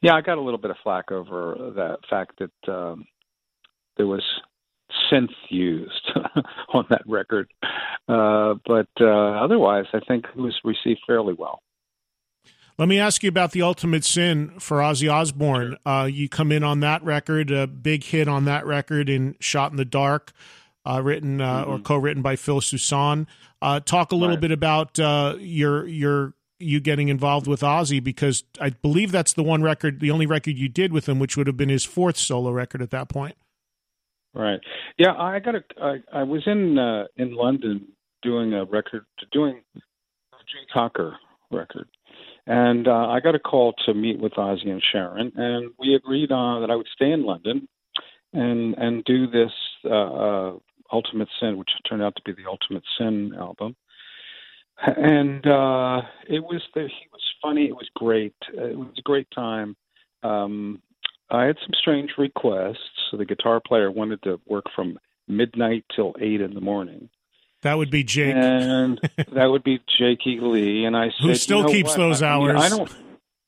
yeah, I got a little bit of flack over the fact that um, there was synth used on that record. Uh, but uh, otherwise, I think it was received fairly well. Let me ask you about the Ultimate Sin for Ozzy Osbourne. Uh, you come in on that record, a big hit on that record in Shot in the Dark, uh, written uh, or co-written by Phil Soussan. Uh, talk a little Mm-hmm. Right. bit about uh, your your you getting involved with Ozzy because I believe that's the one record, the only record you did with him, which would have been his fourth solo record at that point. Right. Yeah, I got a. I, I was in uh, in London doing a record, doing a Joe Cocker record, and uh, I got a call to meet with Ozzy and Sharon, and we agreed on that I would stay in London and and do this uh, uh, Ultimate Sin, which turned out to be the Ultimate Sin album. And uh, it was the, he was funny. It was great. It was a great time. Um, I had some strange requests. So the guitar player wanted to work from midnight till eight in the morning, That would be Jake. and that would be Jakey Lee. And I said, Who still you know keeps what? those I, mean, hours. I don't.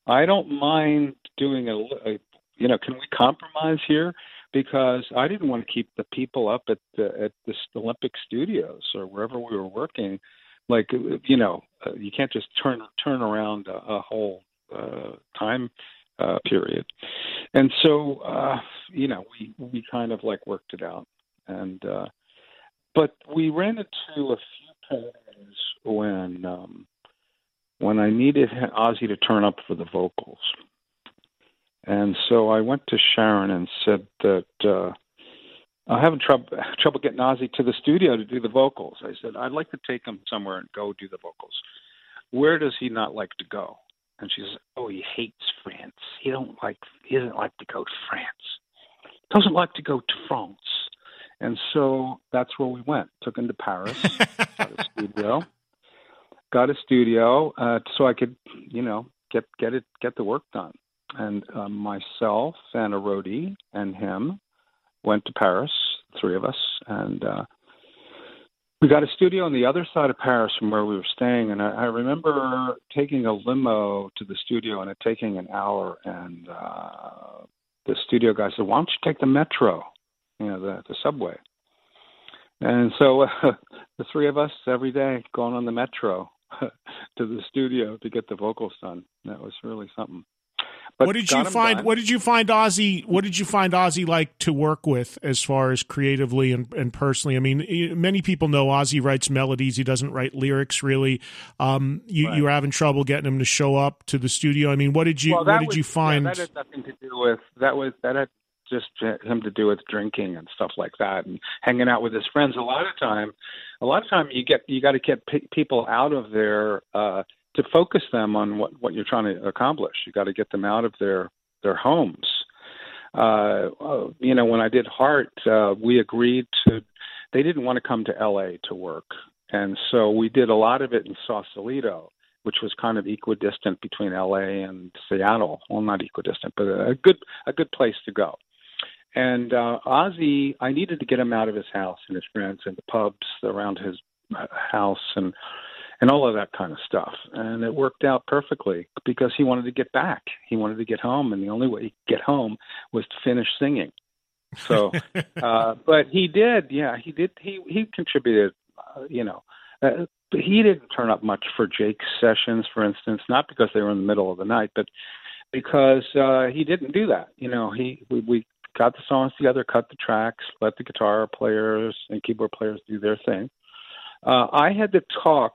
I don't mind doing a, a. You know, can we compromise here? Because I didn't want to keep the people up at the at the Olympic Studios or wherever we were working. Like you know, uh, you can't just turn turn around a, a whole uh, time uh, period. And so, uh, you know, we we kind of like worked it out, and uh, but we ran into a few times when um, when I needed Ozzy to turn up for the vocals, and so I went to Sharon and said that. Uh, I'm having trouble trouble getting Ozzy to the studio to do the vocals. I said I'd like to take him somewhere and go do the vocals. Where does he not like to go? And she says, "Oh, he hates France. He don't like. He doesn't like to go to France. Doesn't like to go to France." And so that's where we went. Took him to Paris, got a studio, got a studio, uh, so I could, you know, get get it get the work done. And uh, myself and a roadie and him went to Paris, three of us, and uh, we got a studio on the other side of Paris from where we were staying. And I, I remember taking a limo to the studio and it taking an hour. And uh, the studio guy said, "Why don't you take the metro? You know, the the subway." And so uh, the three of us every day going on the metro to the studio to get the vocals done. That was really something. But what did you find? done. What did you find Ozzy? What did you find Ozzy like to work with, as far as creatively and, and personally? I mean, many people know Ozzy writes melodies; he doesn't write lyrics really. Um, you Right. you were having trouble getting him to show up to the studio. I mean, what did you well, what did was, you find? Yeah, that had nothing to do with that. Was that had just him to do with drinking and stuff like that, and hanging out with his friends. A lot of time, a lot of time, you get you got to get pe- people out of there uh, to focus them on what what you're trying to accomplish. You got to get them out of their their homes. Uh, uh, you know, when I did Heart, uh, we agreed to. They didn't want to come to L.A. to work, and so we did a lot of it in Sausalito which was kind of equidistant between LA and Seattle. Well, not equidistant, but a good a good place to go. And uh, Ozzy, I needed to get him out of his house and his friends and the pubs around his uh, house and and all of that kind of stuff. And it worked out perfectly because he wanted to get back. He wanted to get home, and the only way he could get home was to finish singing. So, uh, but he did. Yeah, he did. He he contributed. Uh, you know, uh, but he didn't turn up much for Jake's sessions, for instance, not because they were in the middle of the night, but because uh, he didn't do that. You know, he we, we got the songs together, cut the tracks, let the guitar players and keyboard players do their thing. Uh, I had to talk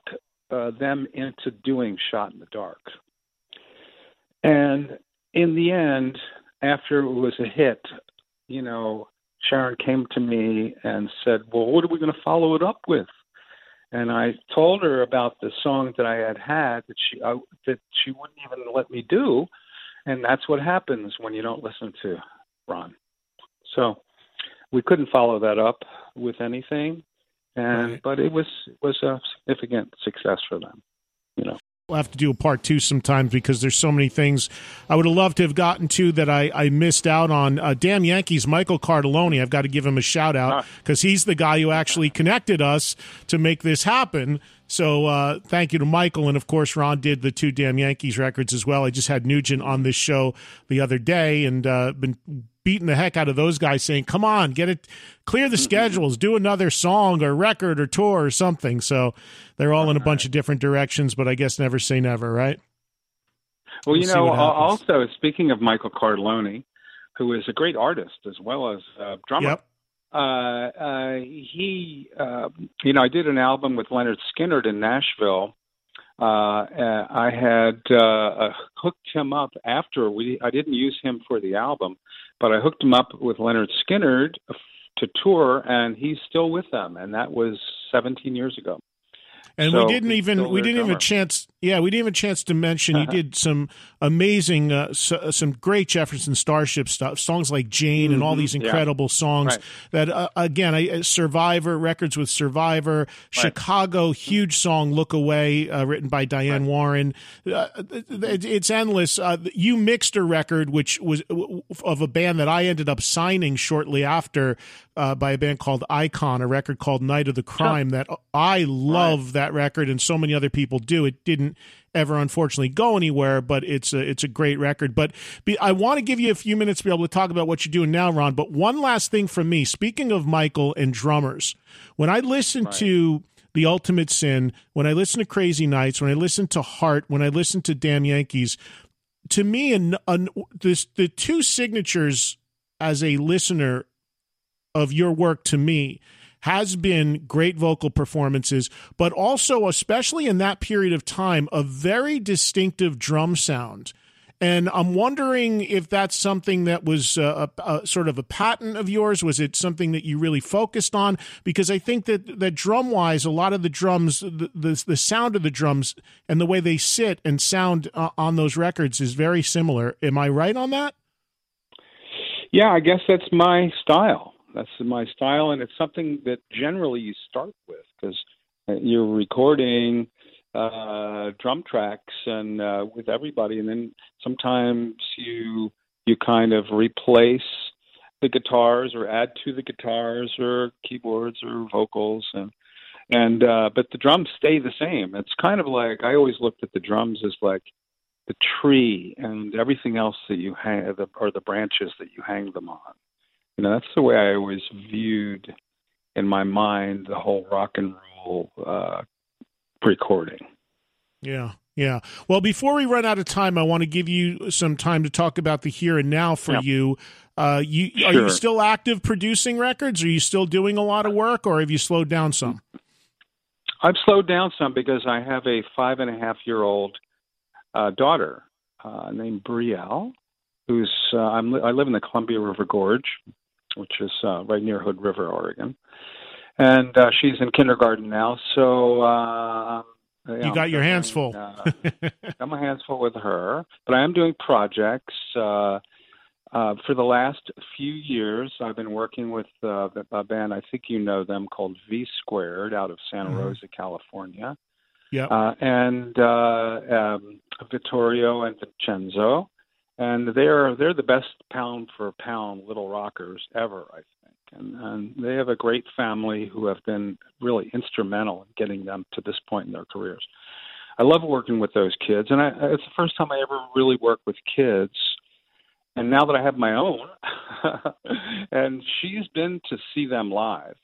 uh, them into doing Shot in the Dark. And in the end, after it was a hit, you know, Sharon came to me and said, Well, what are we going to follow it up with? And I told her about the song that I had had that she uh, that she wouldn't even let me do, and that's what happens when you don't listen to Ron. So we couldn't follow that up with anything, and Right. but it was it was a significant success for them. You know. We'll have to do a part two sometimes because there's so many things I would have loved to have gotten to that I, I missed out on. Uh, damn Yankees, Michael Cartellone. I've got to give him a shout out because he's the guy who actually connected us to make this happen. So uh, thank you to Michael, and of course Ron did the two damn Yankees records as well. I just had Nugent on this show the other day and uh, been beating the heck out of those guys, saying, "Come on, get it, clear the schedules, do another song or record or tour or something." So they're all in a bunch of different directions, but I guess never say never, right? Well, We'll you know, happens. also speaking of Michael Cartellone, who is a great artist as well as a drummer. Yep. Uh, uh, he, uh, you know, I did an album with Lynyrd Skynyrd in Nashville. Uh, uh, I had uh, uh, hooked him up after we. I didn't use him for the album, but I hooked him up with Lynyrd Skynyrd to tour, and he's still with them, and that was 17 years ago. And So we didn't even we didn't even drummer. have a chance. Yeah, we didn't even have a chance to mention you did some amazing, uh, s- uh, some great Jefferson Starship stuff, songs like Jane and all Mhm, these yeah. incredible songs. Right. That uh, again, I, uh, Survivor records with Survivor, Chicago, huge song "Look Away," uh, written by Diane Warren. Uh, it, it's endless. Uh, you mixed a record which was of a band that I ended up signing shortly after uh, by a band called Icon, a record called Night of the Crime. That I love that record, and so many other people do. It didn't ever unfortunately go anywhere, but it's a it's a great record. But be, I want to give you a few minutes to be able to talk about what you're doing now, Ron. But one last thing from me. Speaking of Michael and drummers, when I listen to the Ultimate Sin, when I listen to Crazy Nights, when I listen to Heart, when I listen to Damn Yankees, to me, an, an, this, the two signatures as a listener of your work to me has been great vocal performances, but also, especially in that period of time, a very distinctive drum sound. And I'm wondering if that's something that was uh, a, a sort of a patent of yours. Was it something that you really focused on? Because I think that that drum wise, a lot of the drums, the, the the sound of the drums and the way they sit and sound uh, on those records is very similar. Am I right on that? Yeah, I guess that's my style. That's my style, and it's something that generally you start with because you're recording uh, drum tracks and uh, with everybody, and then sometimes you you kind of replace the guitars or add to the guitars or keyboards or vocals and and uh but the drums stay the same. It's kind of like i always looked at the drums as like the tree and everything else that you hang the, or the branches that you hang them on you know that's the way i always viewed in my mind the whole rock and roll uh recording Yeah, yeah. Well, before we run out of time, I want to give you some time to talk about the here and now for Yeah. you. Uh, you are you still active producing records? Are you still doing a lot of work, or have you slowed down some? I've slowed down some because I have a five and a half year old uh, daughter uh, named Brielle, who's uh, I'm, I live in the Columbia River Gorge, which is uh, right near Hood River, Oregon, and uh, she's in kindergarten now. So uh, You got your hands full. uh, got my hands full with her, but I am doing projects. Uh, uh, for the last few years, I've been working with uh, a band. I think you know them called V Squared out of Santa Mhm. Rosa, California. Yeah. Uh, and uh, um, Vittorio and Vincenzo, and they're they're the best pound for pound little rockers ever, I think. And, and they have a great family who have been really instrumental in getting them to this point in their careers. I love working with those kids, and I, it's the first time I ever really worked with kids. And now that I have my own, and she's been to see them live.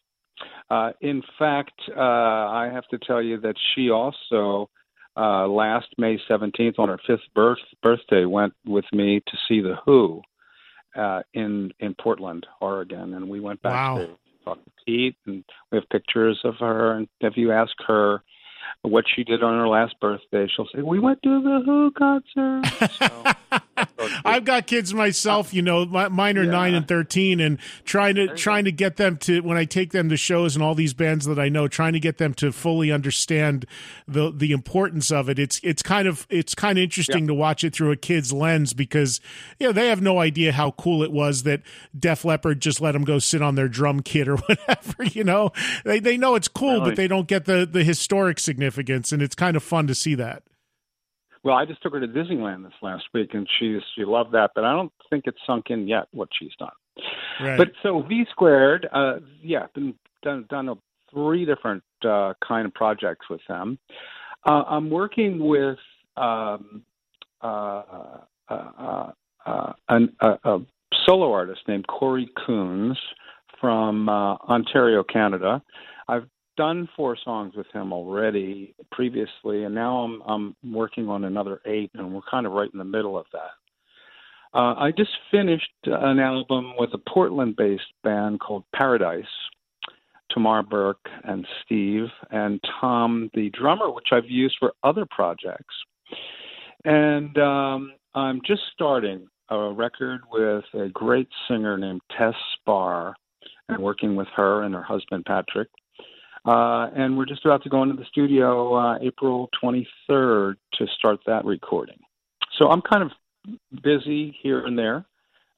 Uh, in fact, uh, I have to tell you that she also uh, last May 17th on her fifth birth, birthday went with me to see the Who uh, in in Portland, Oregon, and we went back Wow. to talk to Pete, and we have pictures of her. And if you ask her what she did on her last birthday, she'll say, "We went to the Who concert." So, I've got kids myself, you know, my, mine are Yeah. nine and thirteen, and trying to trying to get them to when I take them to shows and all these bands that I know, trying to get them to fully understand the the importance of it. It's it's kind of it's kind of interesting to watch it through a kid's lens because you know they have no idea how cool it was that Def Leppard just let them go sit on their drum kit or whatever. You know, they they know it's cool, Really? but they don't get the the historic significance, and it's kind of fun to see that. Well, I just took her to Disneyland this last week, and she she loved that. But I don't think it's sunk in yet what she's done. Right. But so V squared, uh, yeah, been done done a, three different uh, kind of projects with them. Uh, I'm working with um, uh, uh, uh, uh, an, a, a solo artist named Corey Coons from uh, Ontario, Canada. I've done four songs with him already previously, and now I'm I'm working on another eight, and we're kind of right in the middle of that. Uh, I just finished an album with a Portland-based band called Paradise. Tamar Burke and Steve and Tom, the drummer, which I've used for other projects. And um, I'm just starting a record with a great singer named Tess Spar, and working with her and her husband Patrick. Uh, and we're just about to go into the studio uh, April 23rd to start that recording. So I'm kind of busy here and there.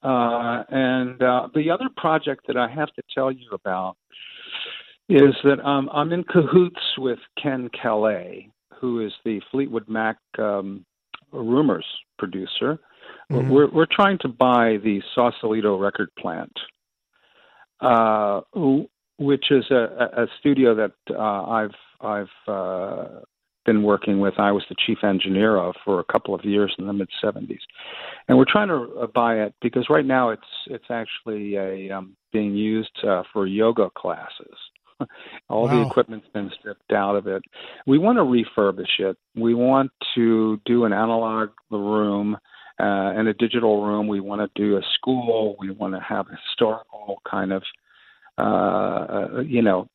Uh, and uh, the other project that I have to tell you about is that um, I'm in cahoots with Ken Caillat, who is the Fleetwood Mac um, Rumors producer. Mhm. We're, we're trying to buy the Sausalito record plant, uh, which is a, a studio that uh, I've I've uh, been working with. I was the chief engineer of for a couple of years in the mid '70s, and we're trying to uh, buy it because right now it's it's actually a um, being used uh, for yoga classes. All the equipment's been stripped out of it. We want to refurbish it. We want to do an analog room uh, and a digital room. We want to do a school. We want to have a historical kind of, uh, you know,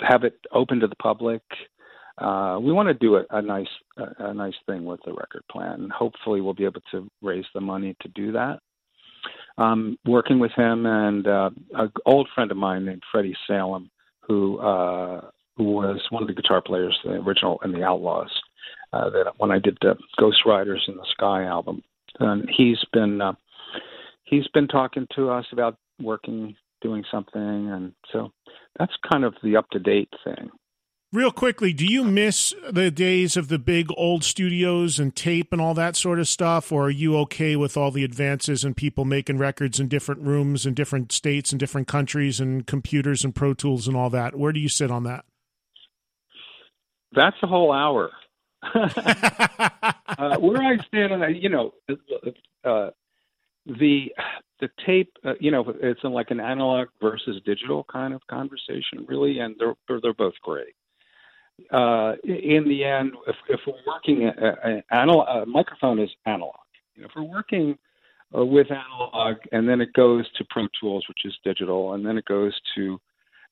have it open to the public. Uh, we want to do a, a nice, a, a nice thing with the record plan. And hopefully, we'll be able to raise the money to do that. Um, working with him and uh, an old friend of mine named Freddie Salem, who uh, who was one of the guitar players, in the original and the Outlaws, uh, that when I did the Ghost Riders in the Sky album, and he's been uh, he's been talking to us about working, doing something, and so that's kind of the up to date thing. Real quickly, do you miss the days of the big old studios and tape and all that sort of stuff, or are you okay with all the advances and people making records in different rooms in different states and different countries and computers and Pro Tools and all that? Where do you sit on that? That's a whole hour. uh, where I stand on that, you know, uh, the the tape, uh, you know, it's like an analog versus digital kind of conversation, really, and they're they're, both great. Uh, in the end, if, if we're working, a, a, analog, a microphone is analog. You know, if we're working uh, with analog, and then it goes to Pro Tools, which is digital, and then it goes to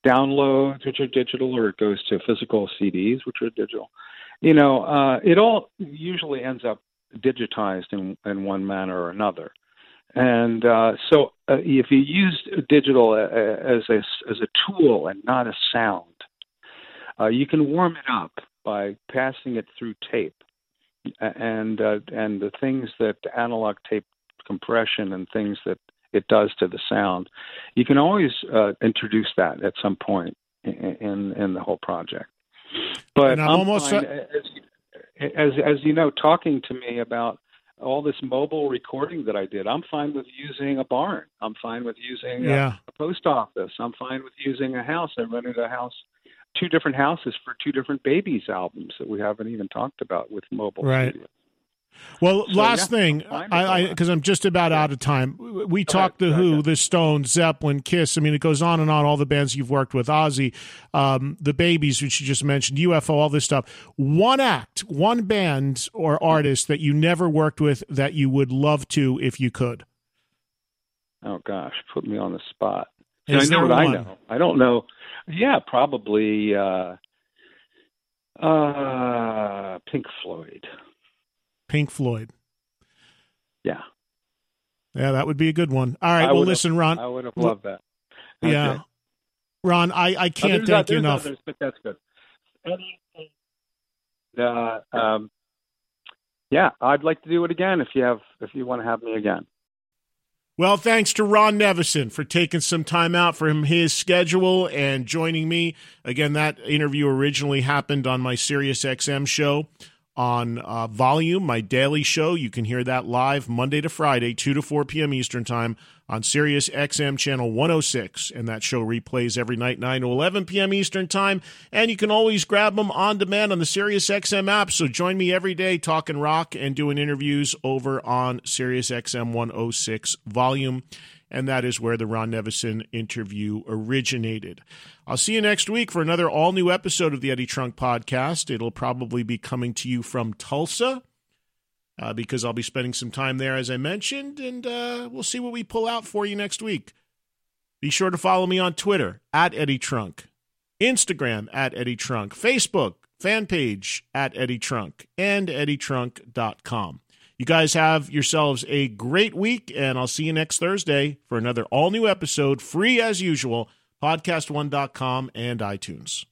downloads, which are digital, or it goes to physical CDs, which are digital. You know, uh, it all usually ends up digitized in, in one manner or another. And uh, so, uh, if you use digital uh, as a as a tool and not a sound, uh, you can warm it up by passing it through tape, and uh, and the things that analog tape compression and things that it does to the sound, you can always uh, introduce that at some point in, in the whole project. But And I'm I'm almost- fine, as, as as you know, talking to me about all this mobile recording that I did. I'm fine with using a barn. I'm fine with using Yeah. a, a post office. I'm fine with using a house. I rented a house, two different houses for two different babies albums that we haven't even talked about with mobile. Right. studios. Well, So, last yeah, thing, I'm fine with I because I'm just about out of time. We talked the Who, the Stones, Zeppelin, Kiss. I mean, it goes on and on. All the bands you've worked with, Ozzy, um, the Babies, which you just mentioned, UFO, all this stuff. One act, one band or artist that you never worked with that you would love to if you could. Oh gosh, put me on the spot. Is I know what one? I know. I don't know. Yeah, probably uh, uh, Pink Floyd. Pink Floyd. Yeah. Yeah, that would be a good one. All right. I well, listen, Ron. I would have loved that. Yeah. Ron, I, I Oh, can't there's thank you enough. Others, but that's good. Uh, um, yeah, I'd like to do it again if you have if you want to have me again. Well, thanks to Ron Nevison for taking some time out from his schedule and joining me. Again, that interview originally happened on my Sirius XM show on uh, Volume, my daily show. You can hear that live Monday to Friday, 2 to 4 p.m. Eastern Time on Sirius XM channel 106. And that show replays every night, 9 to 11 p.m. Eastern Time. And you can always grab them on demand on the Sirius XM app. So join me every day talking rock and doing interviews over on Sirius XM 106 Volume. And that is where the Ron Nevison interview originated. I'll see you next week for another all new episode of the Eddie Trunk podcast. It'll probably be coming to you from Tulsa uh, because I'll be spending some time there, as I mentioned, and uh, we'll see what we pull out for you next week. Be sure to follow me on Twitter at Eddie Trunk, Instagram at Eddie Trunk, Facebook fan page at Eddie Trunk, and EddieTrunk.com. You guys have yourselves a great week, and I'll see you next Thursday for another all new episode, free as usual, podcast1.com and iTunes.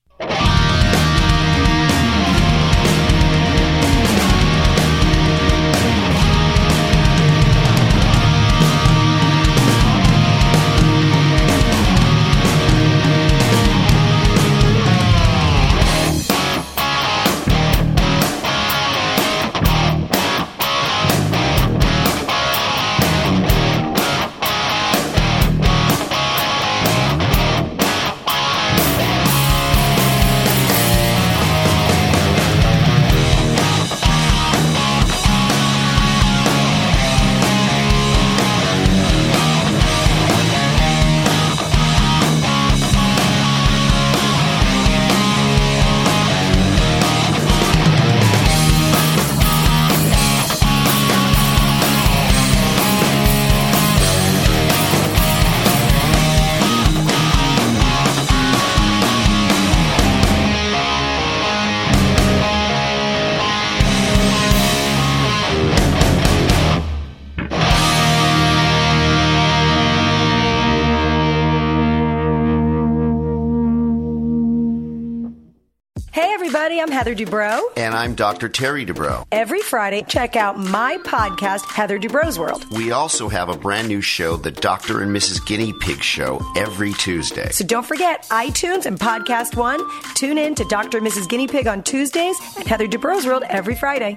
Heather Dubrow. And I'm Dr. Terry Dubrow. Every Friday, check out my podcast, Heather Dubrow's World. We also have a brand new show, The Dr. and Mrs. Guinea Pig Show, every Tuesday. So don't forget iTunes and Podcast One. Tune in to Dr. and Mrs. Guinea Pig on Tuesdays and Heather Dubrow's World every Friday.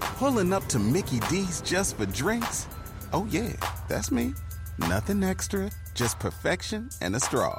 Pulling up to Mickey D's just for drinks? Oh, yeah, that's me. Nothing extra, just perfection and a straw.